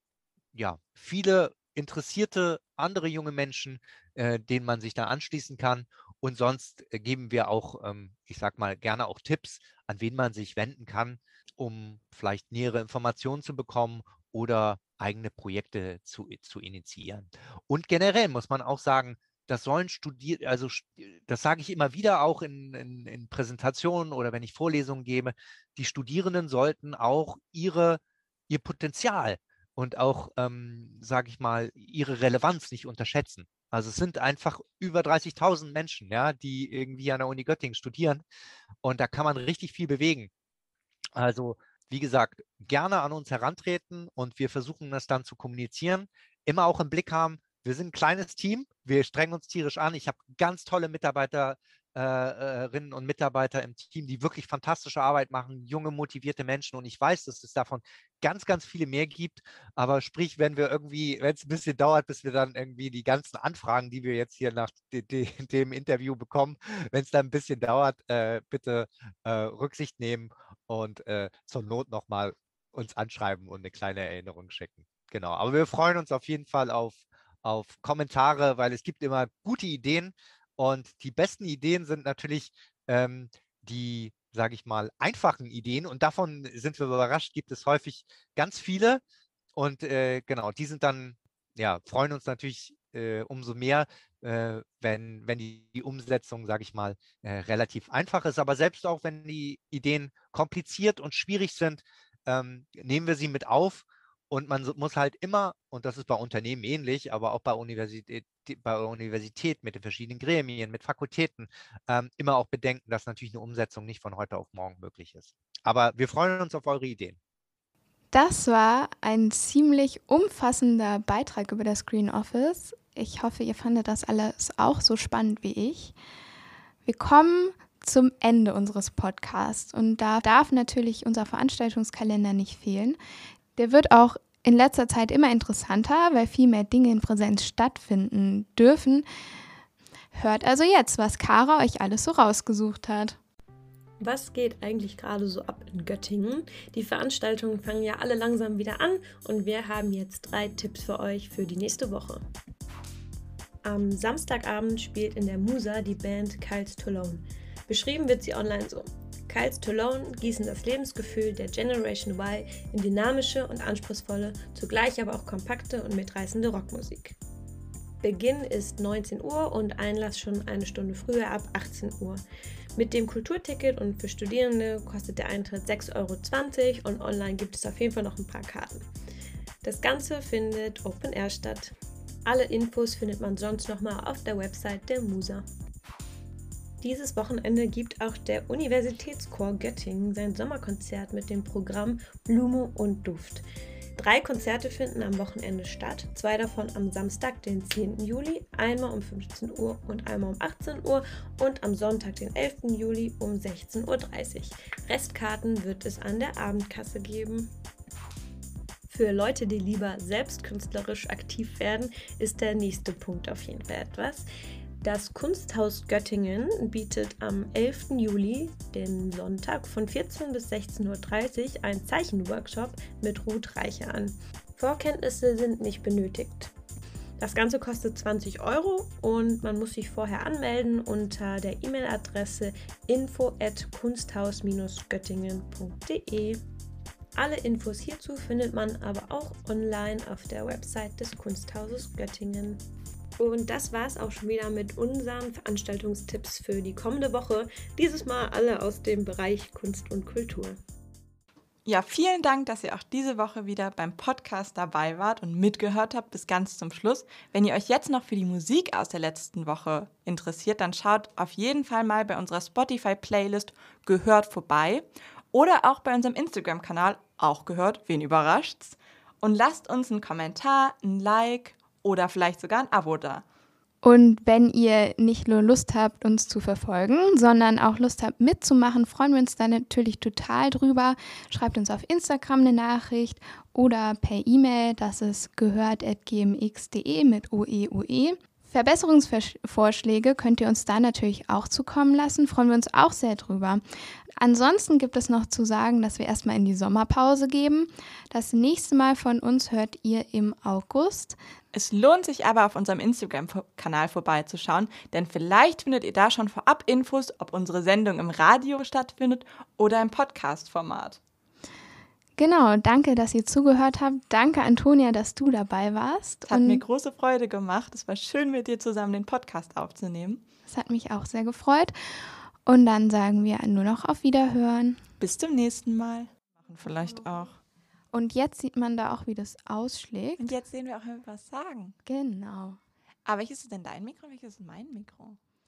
ja, viele interessierte andere junge Menschen, äh, denen man sich da anschließen kann. Und sonst äh, geben wir auch, ähm, ich sage mal, gerne auch Tipps, an wen man sich wenden kann, um vielleicht nähere Informationen zu bekommen oder eigene Projekte zu, zu initiieren. Und generell muss man auch sagen, das sollen studiert, also das sage ich immer wieder auch in, in, in, Präsentationen oder wenn ich Vorlesungen gebe, die Studierenden sollten auch ihre, ihr Potenzial und auch, ähm, sage ich mal, ihre Relevanz nicht unterschätzen. Also es sind einfach über 30.000 Menschen, ja, die irgendwie an der Uni Göttingen studieren und da kann man richtig viel bewegen. Also wie gesagt, gerne an uns herantreten und wir versuchen das dann zu kommunizieren. Immer auch im Blick haben, wir sind ein kleines Team, wir strengen uns tierisch an. Ich habe ganz tolle Mitarbeiterinnen äh, und Mitarbeiter im Team, die wirklich fantastische Arbeit machen, junge, motivierte Menschen. Und ich weiß, dass es davon ganz, ganz viele mehr gibt. Aber sprich, wenn wir irgendwie, wenn es ein bisschen dauert, bis wir dann irgendwie die ganzen Anfragen, die wir jetzt hier nach de, de, *laughs* dem Interview bekommen, wenn es dann ein bisschen dauert, äh, bitte äh, Rücksicht nehmen und äh, zur Not nochmal uns anschreiben und eine kleine Erinnerung schicken. Genau, aber wir freuen uns auf jeden Fall auf auf Kommentare, weil es gibt immer gute Ideen und die besten Ideen sind natürlich ähm, die, sage ich mal, einfachen Ideen und davon sind wir überrascht, gibt es häufig ganz viele und äh, genau, die sind dann, ja, freuen uns natürlich äh, umso mehr, äh, wenn, wenn die, die Umsetzung, sage ich mal, äh, relativ einfach ist. Aber selbst auch wenn die Ideen kompliziert und schwierig sind, ähm, nehmen wir sie mit auf und man muss halt immer, und das ist bei Unternehmen ähnlich, aber auch bei Universität, bei Universität mit den verschiedenen Gremien, mit Fakultäten, ähm, immer auch bedenken, dass natürlich eine Umsetzung nicht von heute auf morgen möglich ist. Aber wir freuen uns auf eure Ideen. Das war ein ziemlich umfassender Beitrag über das Green Office. Ich hoffe, ihr fandet das alles auch so spannend wie ich. Wir kommen zum Ende unseres Podcasts und da darf natürlich unser Veranstaltungskalender nicht fehlen. Der wird auch in letzter Zeit immer interessanter, weil viel mehr Dinge in Präsenz stattfinden dürfen. Hört also jetzt, was Kara euch alles so rausgesucht hat. Was geht eigentlich gerade so ab in Göttingen? Die Veranstaltungen fangen ja alle langsam wieder an und wir haben jetzt drei Tipps für euch für die nächste Woche. Am Samstagabend spielt in der Musa die Band Kyles Toulon. Beschrieben wird sie online so. Kyles Toulon gießen das Lebensgefühl der Generation Y in dynamische und anspruchsvolle, zugleich aber auch kompakte und mitreißende Rockmusik. Beginn ist 19 Uhr und Einlass schon eine Stunde früher ab 18 Uhr. Mit dem Kulturticket und für Studierende kostet der Eintritt 6,20 Euro und online gibt es auf jeden Fall noch ein paar Karten. Das Ganze findet Open Air statt. Alle Infos findet man sonst nochmal auf der Website der Musa. Dieses Wochenende gibt auch der Universitätschor Göttingen sein Sommerkonzert mit dem Programm Blume und Duft. Drei Konzerte finden am Wochenende statt, zwei davon am Samstag, den 10. Juli, einmal um 15 Uhr und einmal um 18 Uhr und am Sonntag, den 11. Juli um 16.30 Uhr. Restkarten wird es an der Abendkasse geben. Für Leute, die lieber selbst künstlerisch aktiv werden, ist der nächste Punkt auf jeden Fall etwas. Das Kunsthaus Göttingen bietet am 11. Juli, den Sonntag, von 14 bis 16.30 Uhr einen Zeichenworkshop mit Ruth Reiche an. Vorkenntnisse sind nicht benötigt. Das Ganze kostet 20 Euro und man muss sich vorher anmelden unter der E-Mail-Adresse info at kunsthaus-göttingen.de. Alle Infos hierzu findet man aber auch online auf der Website des Kunsthauses Göttingen. Und das war es auch schon wieder mit unseren Veranstaltungstipps für die kommende Woche. Dieses Mal alle aus dem Bereich Kunst und Kultur. Ja, vielen Dank, dass ihr auch diese Woche wieder beim Podcast dabei wart und mitgehört habt bis ganz zum Schluss. Wenn ihr euch jetzt noch für die Musik aus der letzten Woche interessiert, dann schaut auf jeden Fall mal bei unserer Spotify-Playlist Gehört vorbei oder auch bei unserem Instagram-Kanal Auch gehört, wen überrascht's? Und lasst uns einen Kommentar, ein Like oder vielleicht sogar ein Abo da. Und wenn ihr nicht nur Lust habt, uns zu verfolgen, sondern auch Lust habt mitzumachen, freuen wir uns da natürlich total drüber. Schreibt uns auf Instagram eine Nachricht oder per E-Mail, das ist gehört.gmx.de mit OEOE. Verbesserungsvorschläge könnt ihr uns da natürlich auch zukommen lassen. Freuen wir uns auch sehr drüber. Ansonsten gibt es noch zu sagen, dass wir erstmal in die Sommerpause geben. Das nächste Mal von uns hört ihr im August. Es lohnt sich aber auf unserem Instagram-Kanal vorbeizuschauen, denn vielleicht findet ihr da schon vorab Infos, ob unsere Sendung im Radio stattfindet oder im Podcast-Format. Genau, danke, dass ihr zugehört habt. Danke, Antonia, dass du dabei warst. Es hat mir große Freude gemacht. Es war schön, mit dir zusammen den Podcast aufzunehmen. Es hat mich auch sehr gefreut. Und dann sagen wir nur noch auf Wiederhören. Bis zum nächsten Mal. Machen vielleicht auch. Und jetzt sieht man da auch, wie das ausschlägt. Und jetzt sehen wir auch, wenn wir was sagen. Genau. Aber welches ist denn dein Mikro und welches ist mein Mikro?